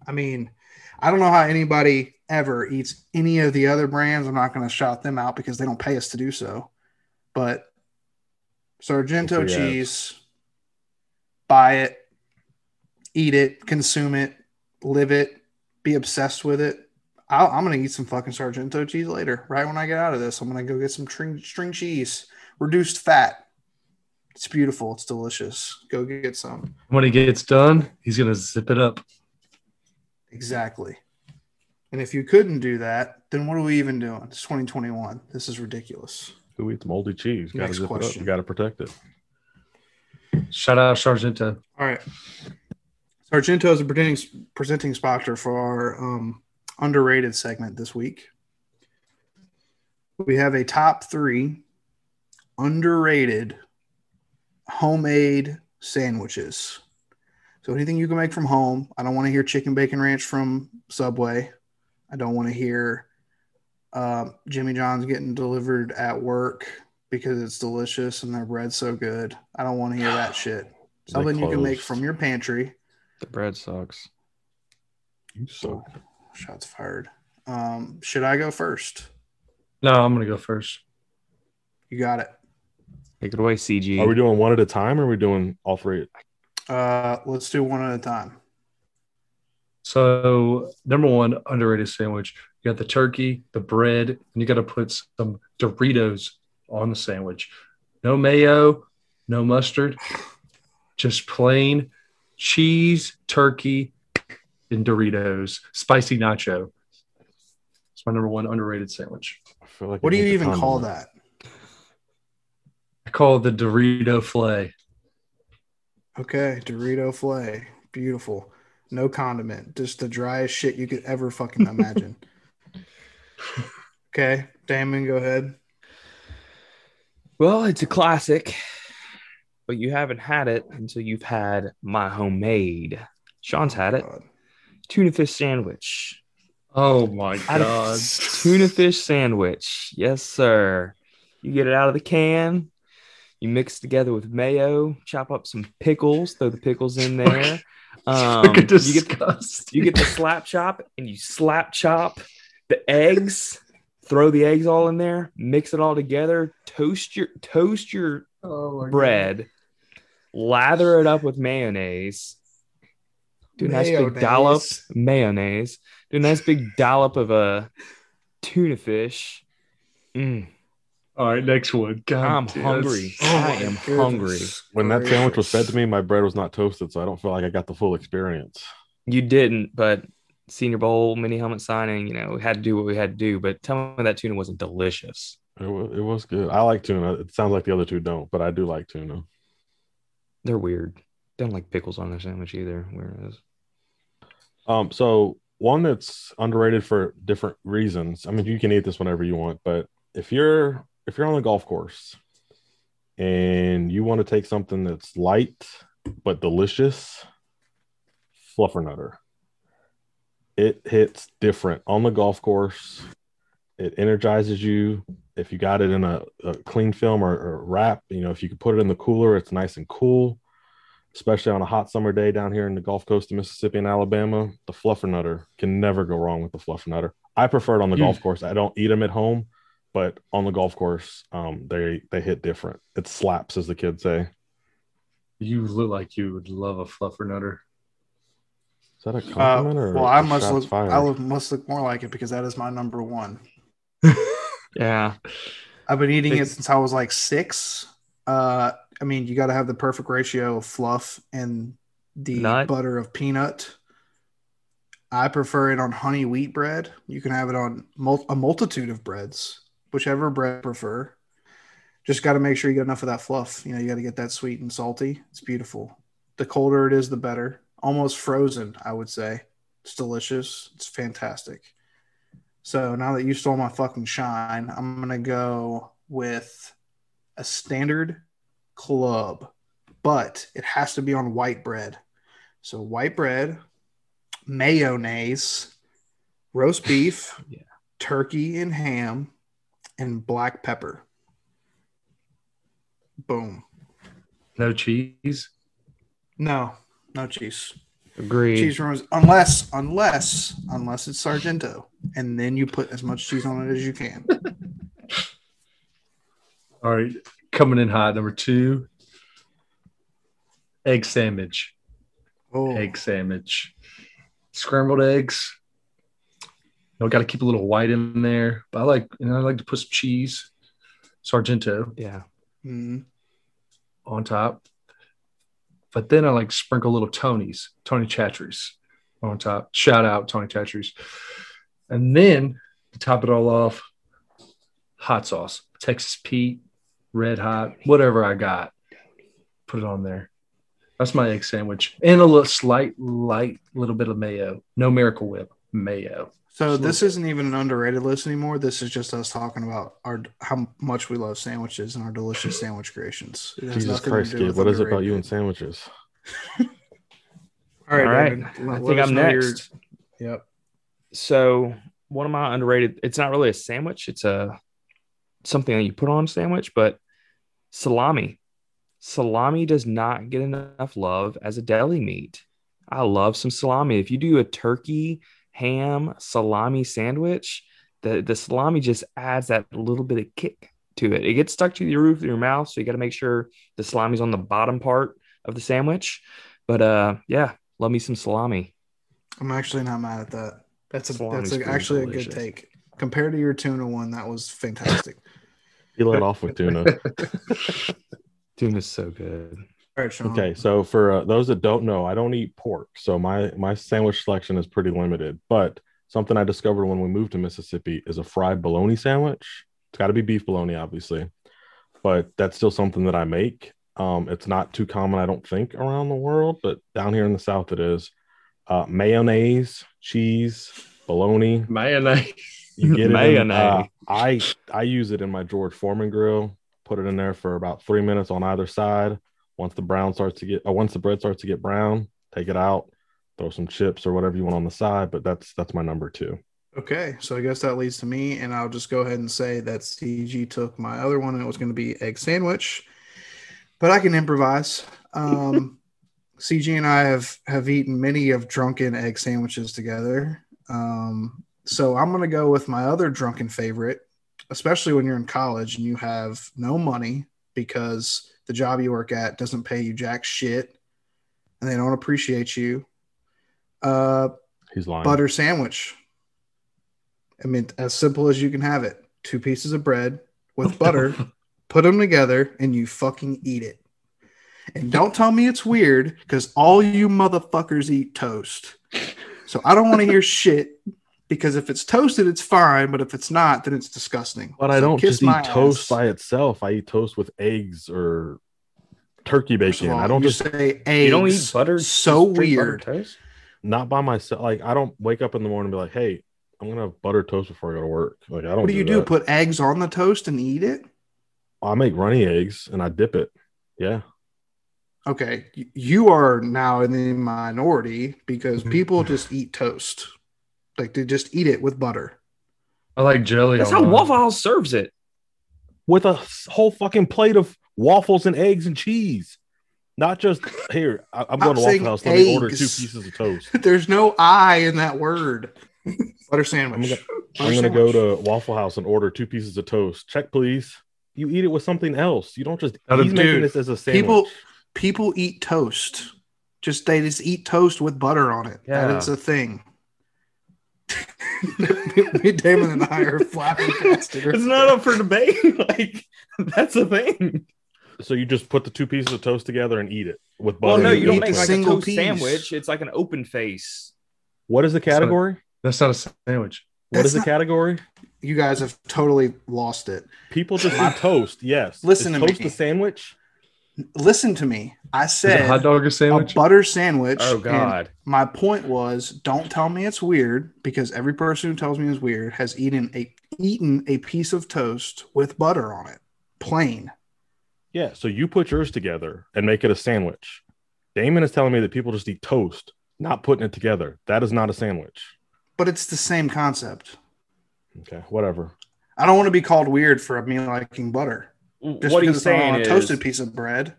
I mean, I don't know how anybody ever eats any of the other brands. I'm not going to shout them out because they don't pay us to do so. But Sargento cheese, buy it, eat it, consume it, live it, be obsessed with it. I'll, I'm going to eat some fucking Sargento cheese later. Right when I get out of this, I'm going to go get some string, string cheese, reduced fat. It's beautiful. It's delicious. Go get some. When he gets done, he's gonna zip it up. Exactly. And if you couldn't do that, then what are we even doing? It's 2021. This is ridiculous. Who eats moldy cheese? Got to Next zip it up. You got to protect it. Shout out Sargento. All right. Sargento is a presenting, presenting sponsor for our um, underrated segment this week. We have a top three underrated homemade sandwiches. So anything you can make from home. I don't want to hear chicken bacon ranch from Subway. I don't want to hear uh, Jimmy John's getting delivered at work because it's delicious and their bread's so good. I don't want to hear that <sighs> shit. Something you can make from your pantry. the bread sucks. You So suck. shots fired. Um, should I go first? No, I'm gonna go first. You got it. Take it away, CG. Are we doing one at a time or are we doing all three? Uh, let's do one at a time. So number one underrated sandwich. You got the turkey, the bread, and you got to put some Doritos on the sandwich. No mayo, no mustard, just plain cheese, turkey, and Doritos, spicy nacho. It's my number one underrated sandwich. I feel like What it do you even call condiment. that? I call it the Dorito flay. Okay, Dorito flay. Beautiful. No condiment. Just the driest shit you could ever fucking imagine. <laughs> okay, Damon, go ahead. Well, it's a classic, but you haven't had it until you've had my homemade. Sean's had it. Tuna fish sandwich. Oh my god! Tuna fish sandwich. Yes, sir. You get it out of the can. You mix it together with mayo, chop up some pickles, throw the pickles in <laughs> there. Um, you get you get the slap chop and you slap chop the eggs, throw the eggs all in there, mix it all together, toast your toast your oh my God. bread, lather it up with mayonnaise, do a nice big dollop Mayonnaise. mayonnaise, do a nice big dollop of a tuna fish. Mm, All right, next one. God, I'm damn, hungry. Oh I am goodness hungry. When that sandwich was fed to me, my bread was not toasted, so I don't feel like I got the full experience. You didn't, but Senior Bowl mini helmet signing, you know, we had to do what we had to do. But tell me that tuna wasn't delicious. It was, it was good. I like tuna. It sounds like the other two don't, but I do like tuna. They're weird. Don't like pickles on their sandwich either. Whereas, Um, so one that's underrated for different reasons. I mean, you can eat this whenever you want, but if you're if you're on the golf course and you want to take something that's light but delicious, fluffernutter. It hits different on the golf course. It energizes you. If you got it in a, a clean film or, or wrap, you know, if you could put it in the cooler, it's nice and cool especially on a hot summer day down here in the Gulf Coast of Mississippi and Alabama, the fluffernutter can never go wrong with the fluffernutter. I prefer it on the Mm. golf course. I don't eat them at home, but on the golf course, um, they they hit different. It slaps, as the kids say. You look like you would love a fluffernutter. Is that a Uh, or well, I must look. fired? I look, must look more like it because that is my number one. <laughs> yeah, I've been eating it since I was like six. Uh, I mean, you got to have the perfect ratio of fluff and the Nut. butter of peanut. I prefer it on honey wheat bread. You can have it on mul- a multitude of breads, whichever bread you prefer. Just got to make sure you get enough of that fluff. You know, you got to get that sweet and salty. It's beautiful. The colder it is, the better. Almost frozen, I would say. It's delicious. It's fantastic. So now that you stole my fucking shine, I'm gonna go with a standard club, but it has to be on white bread. So white bread, mayonnaise, roast beef, <laughs> Yeah. turkey and ham, and black pepper. Boom. No cheese. No, no cheese. agreed. Cheese rooms, unless, unless, unless it's Sargento, and then you put as much cheese on it as you can. <laughs> All right, coming in hot. Number two, egg sandwich. Oh, Egg sandwich, scrambled eggs. You know, got to keep a little white in there. But I like, you know, I like to put some cheese, Sargento yeah, Mhm. on top. But then I like sprinkle little Tony's, Tony Chachere's on top. Shout out Tony Chachere's. And then to top it all off, hot sauce, Texas Pete, red hot, whatever I got. Put it on there. That's my egg sandwich. And a little slight, light little bit of mayo. No miracle whip, mayo. So Just this little isn't even an underrated list anymore. This is just us talking about our how much we love sandwiches and our delicious sandwich creations. Jesus Christ, do kid! What is it about you and sandwiches? <laughs> All right, All right. David, I think I'm know your- next. Yep. So one of my underrated. It's not really a sandwich. It's a something that you put on a sandwich, but salami. Salami does not get enough love as a deli meat. I love some salami. If you do a turkey, ham, salami sandwich, the, the salami just adds that little bit of kick to it. It gets stuck to the roof of your mouth, so you got to make sure the salami's on the bottom part of the sandwich. But uh, yeah, love me some salami. I'm actually not mad at that. That's a Salami's that's a, pretty actually a good take. Compared to your tuna one, that was fantastic. you let off with tuna. <laughs> Tuna's so good. All right, Sean. Okay, so for uh, those that don't know, I don't eat pork, so my my sandwich selection is pretty limited. But something I discovered when we moved to Mississippi is a fried bologna sandwich. It's got to be beef bologna, obviously, but that's still something that I make. Um, it's not too common, I don't think, around the world, but down here in the South, it is. Uh, mayonnaise, cheese, bologna. Mayonnaise. You get it. In, Mayonnaise. uh, I I use it in my George Foreman grill. Put it in there for about three minutes on either side. Once the brown starts to get, uh, once the bread starts to get brown, take it out. Throw some chips or whatever you want on the side. But that's that's my number two. Okay, so I guess that leads to me, and I'll just go ahead and say that CG took my other one, and it was going to be egg sandwich, but I can improvise. Um, <laughs> CG and I have have eaten many of drunken egg sandwiches together, um, so I'm going to go with my other drunken favorite, especially when you're in college and you have no money because the job you work at doesn't pay you jack shit, and they don't appreciate you. Uh, He's lying. butter sandwich. I mean, as simple as you can have it. Two pieces of bread with <laughs> butter, put them together, and you fucking eat it. And don't tell me it's weird because all you motherfuckers eat toast. So I don't want to hear shit because if it's toasted, it's fine, but if it's not, then it's disgusting. But I don't kiss just eat toast ass. by itself. I eat toast with eggs or turkey bacon. all, I don't you just say eggs. You don't eat butter. So straight butter weird. toast? not by myself. Like I don't wake up in the morning and be like, "Hey, I'm gonna have butter toast before I go to work." Like I don't. What do you do? that. Put eggs on the toast and eat it? I make runny eggs and I dip it. Yeah, Okay, you are now in the minority because Mhm. people just eat toast. Like they just eat it with butter. I like jelly. That's how. Waffle House serves it. with a whole fucking plate of waffles and eggs and cheese. Not just here. I, I'm going to Waffle House. Let me order two pieces of toast. <laughs> There's no I in that word. butter sandwich. I'm gonna go to Waffle House and order two pieces of toast. Check, please. You eat it with something else. You don't just. Not a- He's making this as a sandwich. people people eat toast. Just they just eat toast with butter on it. That Yeah. is a thing. Me, Damon, and I are flabbergasted. It's not up for debate. <laughs> like that's the thing. So you just put the two pieces of toast together and eat it with butter. Well, no, and you don't make it. like a toast piece. sandwich. It's like an open face. What is the category? That's not a sandwich. What is That's the not- category? You guys have totally lost it. People just eat toast. Yes. Listen is to toast me. a sandwich? Listen to me. I Is a said hot dog or a sandwich? butter sandwich. Oh and God. My point was, don't tell me it's weird because every person who tells me it's weird has eaten a eaten a piece of toast with butter on it, plain. Yeah. So you put yours together and make it a sandwich. Damon is telling me that people just eat toast, not putting it together. That is not a sandwich. But it's the same concept. Okay. Whatever. I don't want to be called weird for me liking butter. Just what because he's saying on a is, toasted piece of bread.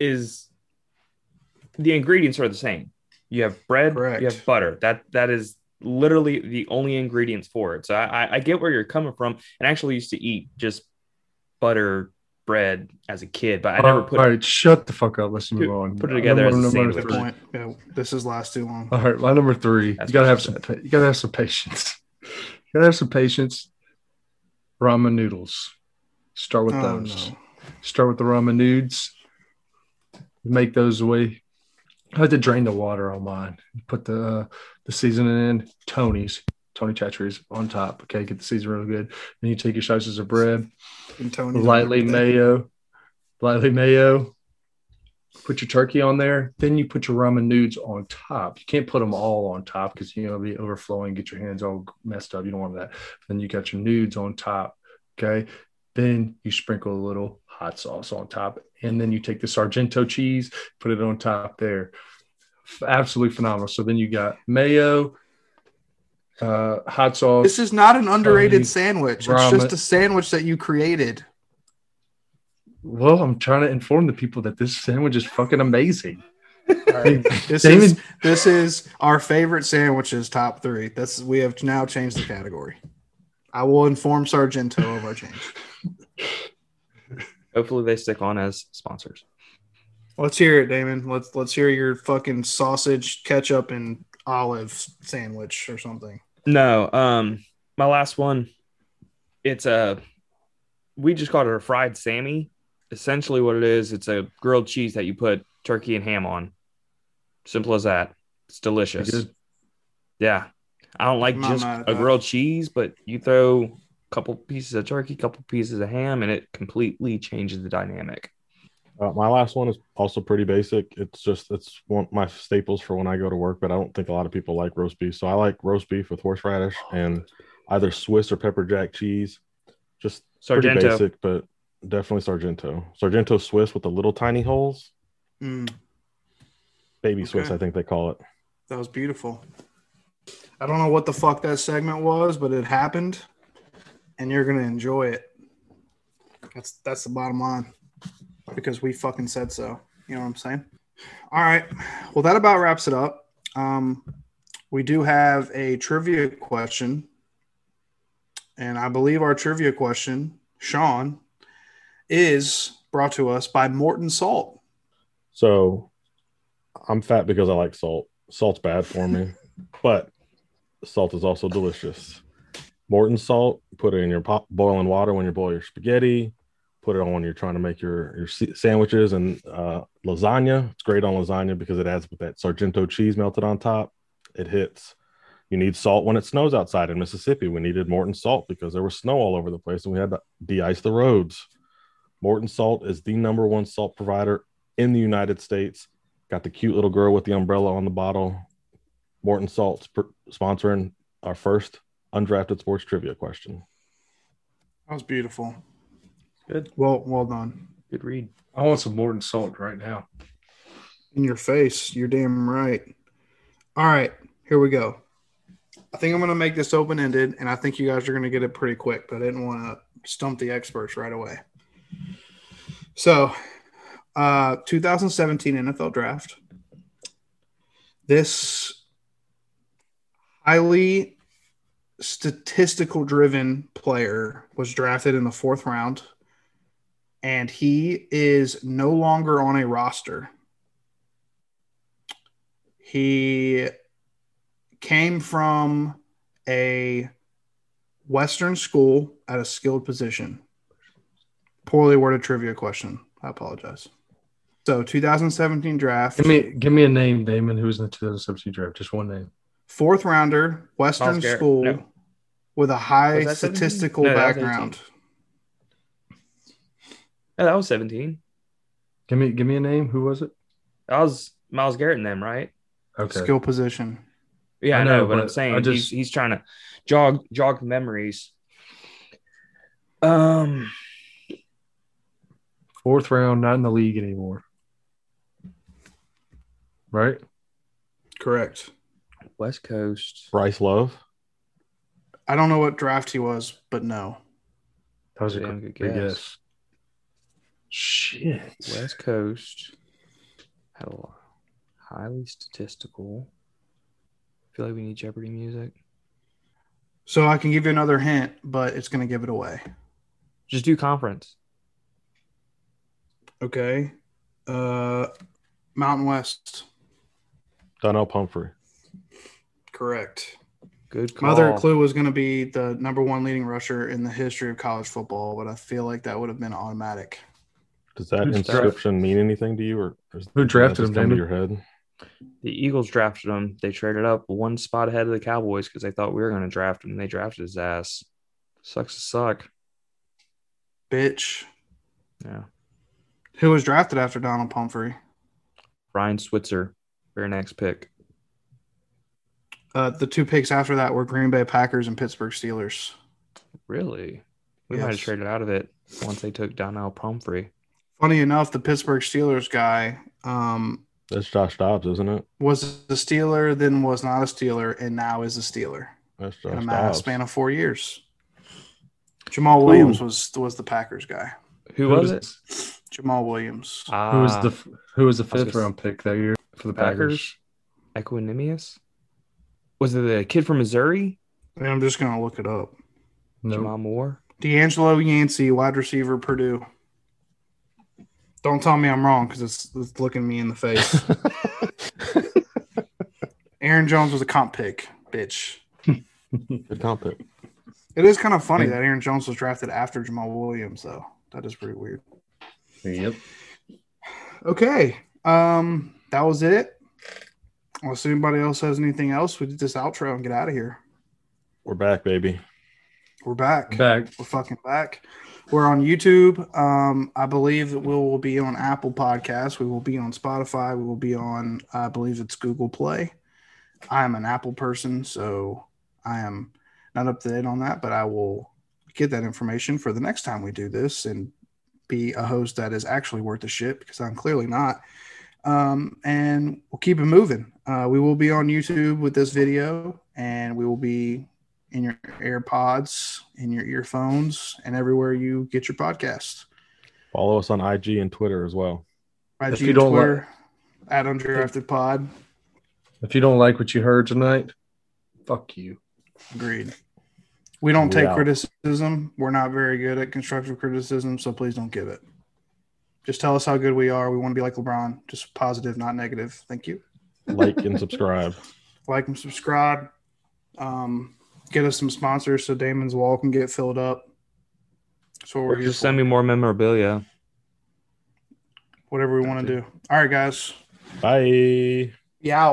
is the ingredients are the same. You have bread, Correct. you have butter. That that is literally the only ingredients for it. So I, I- I get where you're coming from, and actually used to eat just butter bread as a kid, but I never put it. All right, shut the fuck up. Let's move on. put it together Number- as a number sandwich. Good three. point. Yeah, this is last too long. All right, my number three. That's you gotta have she some. You gotta have some patience. You gotta have some patience. Ramen noodles. Start with Oh, those. no. Start with the ramen nudes. Make those away. I had to drain the water on mine. Put the uh, the seasoning in. Tony's Tony Chachere's on top. Okay, get the seasoning real good. Then you take your slices of bread, And Tony lightly mayo, lightly mayo. Put your turkey on there. Then you put your ramen noodles on top. You can't put them all on top because you know it'll be overflowing. Get your hands all messed up. You don't want that. Then you got your nudes on top. Okay. Then you sprinkle a little hot sauce on top, and then you take the Sargento cheese, put it on top there. Absolutely phenomenal. So then you got mayo, uh, hot sauce. This is not an underrated Tony sandwich. It's ramen. just a sandwich that you created. well, I'm trying to inform the people that this sandwich is fucking amazing. <laughs> This Damon- is this is our favorite sandwiches top three. That's we have now changed the category. I will inform Sargento of our change. <laughs> hopefully they stick on as sponsors. Let's hear it, Damon. Let's let's hear your fucking sausage, ketchup, and olive sandwich or something. No, um, my last one, it's a we just called it a fried Sammy. Essentially, what it is, it's a grilled cheese that you put turkey and ham on. Simple as that. It's delicious. Yeah, I don't like I'm just mad a that. grilled cheese, but you throw a couple pieces of turkey, couple pieces of ham, and it completely changes the dynamic. Uh, my last one is also pretty basic. It's just it's one my staples for when I go to work, but I don't think a lot of people like roast beef. So I like roast beef with horseradish and either Swiss or pepper jack cheese. Just pretty basic, but definitely Sargento. Sargento Swiss with the little tiny holes. Mm, Baby Swiss, I think they call it. that was beautiful. I don't know what the fuck that segment was, but it happened, and you're gonna enjoy it. That's that's the bottom line, because we fucking said so. You know what I'm saying? All right. Well, that about wraps it up. Um, we do have a trivia question, and I believe our trivia question, Sean, is brought to us by Morton Salt. So I'm fat because I like salt. Salt's bad for me, <laughs> but salt is also delicious. Morton salt, put it in your pot, boiling water when you boil your spaghetti. Put it on when you're trying to make your your sandwiches and uh, lasagna. It's great on lasagna because it adds with that Sargento cheese melted on top. It hits. You need salt when it snows outside in Mississippi. We needed Morton salt because there was snow all over the place and we had to de-ice the roads. Morton Salt is the number one salt provider in the United States. Got the cute little girl with the umbrella on the bottle. Morton Salt's sponsoring our first undrafted sports trivia question. That was beautiful. Good. Well, well done. Good read. I want some Morton salt right now. In your face. You're damn right. All right, here we go. I think I'm going to make this open ended, and I think you guys are going to get it pretty quick, but I didn't want to stump the experts right away. So, uh, 2017 NFL draft. This highly statistical driven player was drafted in the fourth round, and he is no longer on a roster. He came from a Western school at a skilled position. Poorly worded trivia question. I apologize. So 2017 draft, Give me give me a name, Damon, who was in the 2017 draft. Just one name. fourth rounder, Western school No. With a high Was that 17? statistical No, that background. Yeah, that was 17. Give me give me a name. Who was it? That was Myles Garrett and them, right? Okay. Skill position. Yeah, I I know, know, but, I'm saying just- he's he's trying to jog jog memories. Um, Fourth round, not in the league anymore. Right? Correct. West Coast. Bryce Love. I don't know what draft he was, but no. That was a Damn good, good good guess. guess. Shit. West Coast had a lot. Highly statistical. I feel like we need Jeopardy music. So I can give you another hint, but it's going to give it away. Just do conference. Okay. Uh, Mountain West. Donnell Pumphrey. Correct. Good call. My other clue was going to be the number one leading rusher in the history of college football, but I feel like that would have been automatic. Does that Who's inscription mean anything to you, or is Who does that drafted just him, come to your head? The Eagles drafted him. They traded up one spot ahead of the Cowboys because they thought we were going to draft him. And they drafted his ass. Sucks to suck. Bitch. Yeah. Who was drafted after Donald Pumphrey? Ryan Switzer, very next pick. Uh, the two picks after that were Green Bay Packers and Pittsburgh Steelers. Really? We might have traded out of it once they took Donnell Pumphrey. Funny enough, the Pittsburgh Steelers guy um, That's Josh Dobbs, isn't it? was a Steeler, then was not a Steeler, and now is a Steeler That's in a Dobbs. span of four years. Jamaal Williams was was the Packers guy. Who, Who was was- it? Jamaal Williams. Ah, Who was the who was the fifth gonna round pick that year for the Packers? Packers? Equanimeous? Was it the kid from Missouri? And I'm just gonna look it up. No. Jamal Moore? DeAngelo Yancey, wide receiver, Purdue. Don't tell me I'm wrong because it's, it's looking me in the face. <laughs> Aaron Jones was a comp pick, bitch. Good comp pick. It is kind of funny that Aaron Jones was drafted after Jamaal Williams, though. That is pretty weird. Yep. Okay. Um, that was it. Unless anybody else has anything else, we did this outro and get out of here. We're back, baby. We're back. Back. We're fucking back. We're on YouTube. Um, I believe that we will be on Apple Podcasts. We will be on Spotify. We will be on, I believe it's Google Play. I am an Apple person, so I am not up to date on that, but I will get that information for the next time we do this and be a host that is actually worth a shit because I'm clearly not. Um, and we'll keep it moving. Uh, we will be on YouTube with this video, and we will be in your AirPods, in your earphones, and everywhere you get your podcasts. Follow us on IG and Twitter as well. IG, If you don't Twitter, at Undrafted Pod. If you don't like what you heard tonight, fuck you. Agreed. We don't take out. criticism. We're not very good at constructive criticism, so please don't give it. Just tell us how good we are. We want to be like LeBron, just positive, not negative. Thank you. Like and subscribe. <laughs> Like and subscribe. Um, get us some sponsors so Damon's wall can get filled up. So we're here just for. send me more memorabilia. whatever we want to do. All right, guys. Bye. Yeah.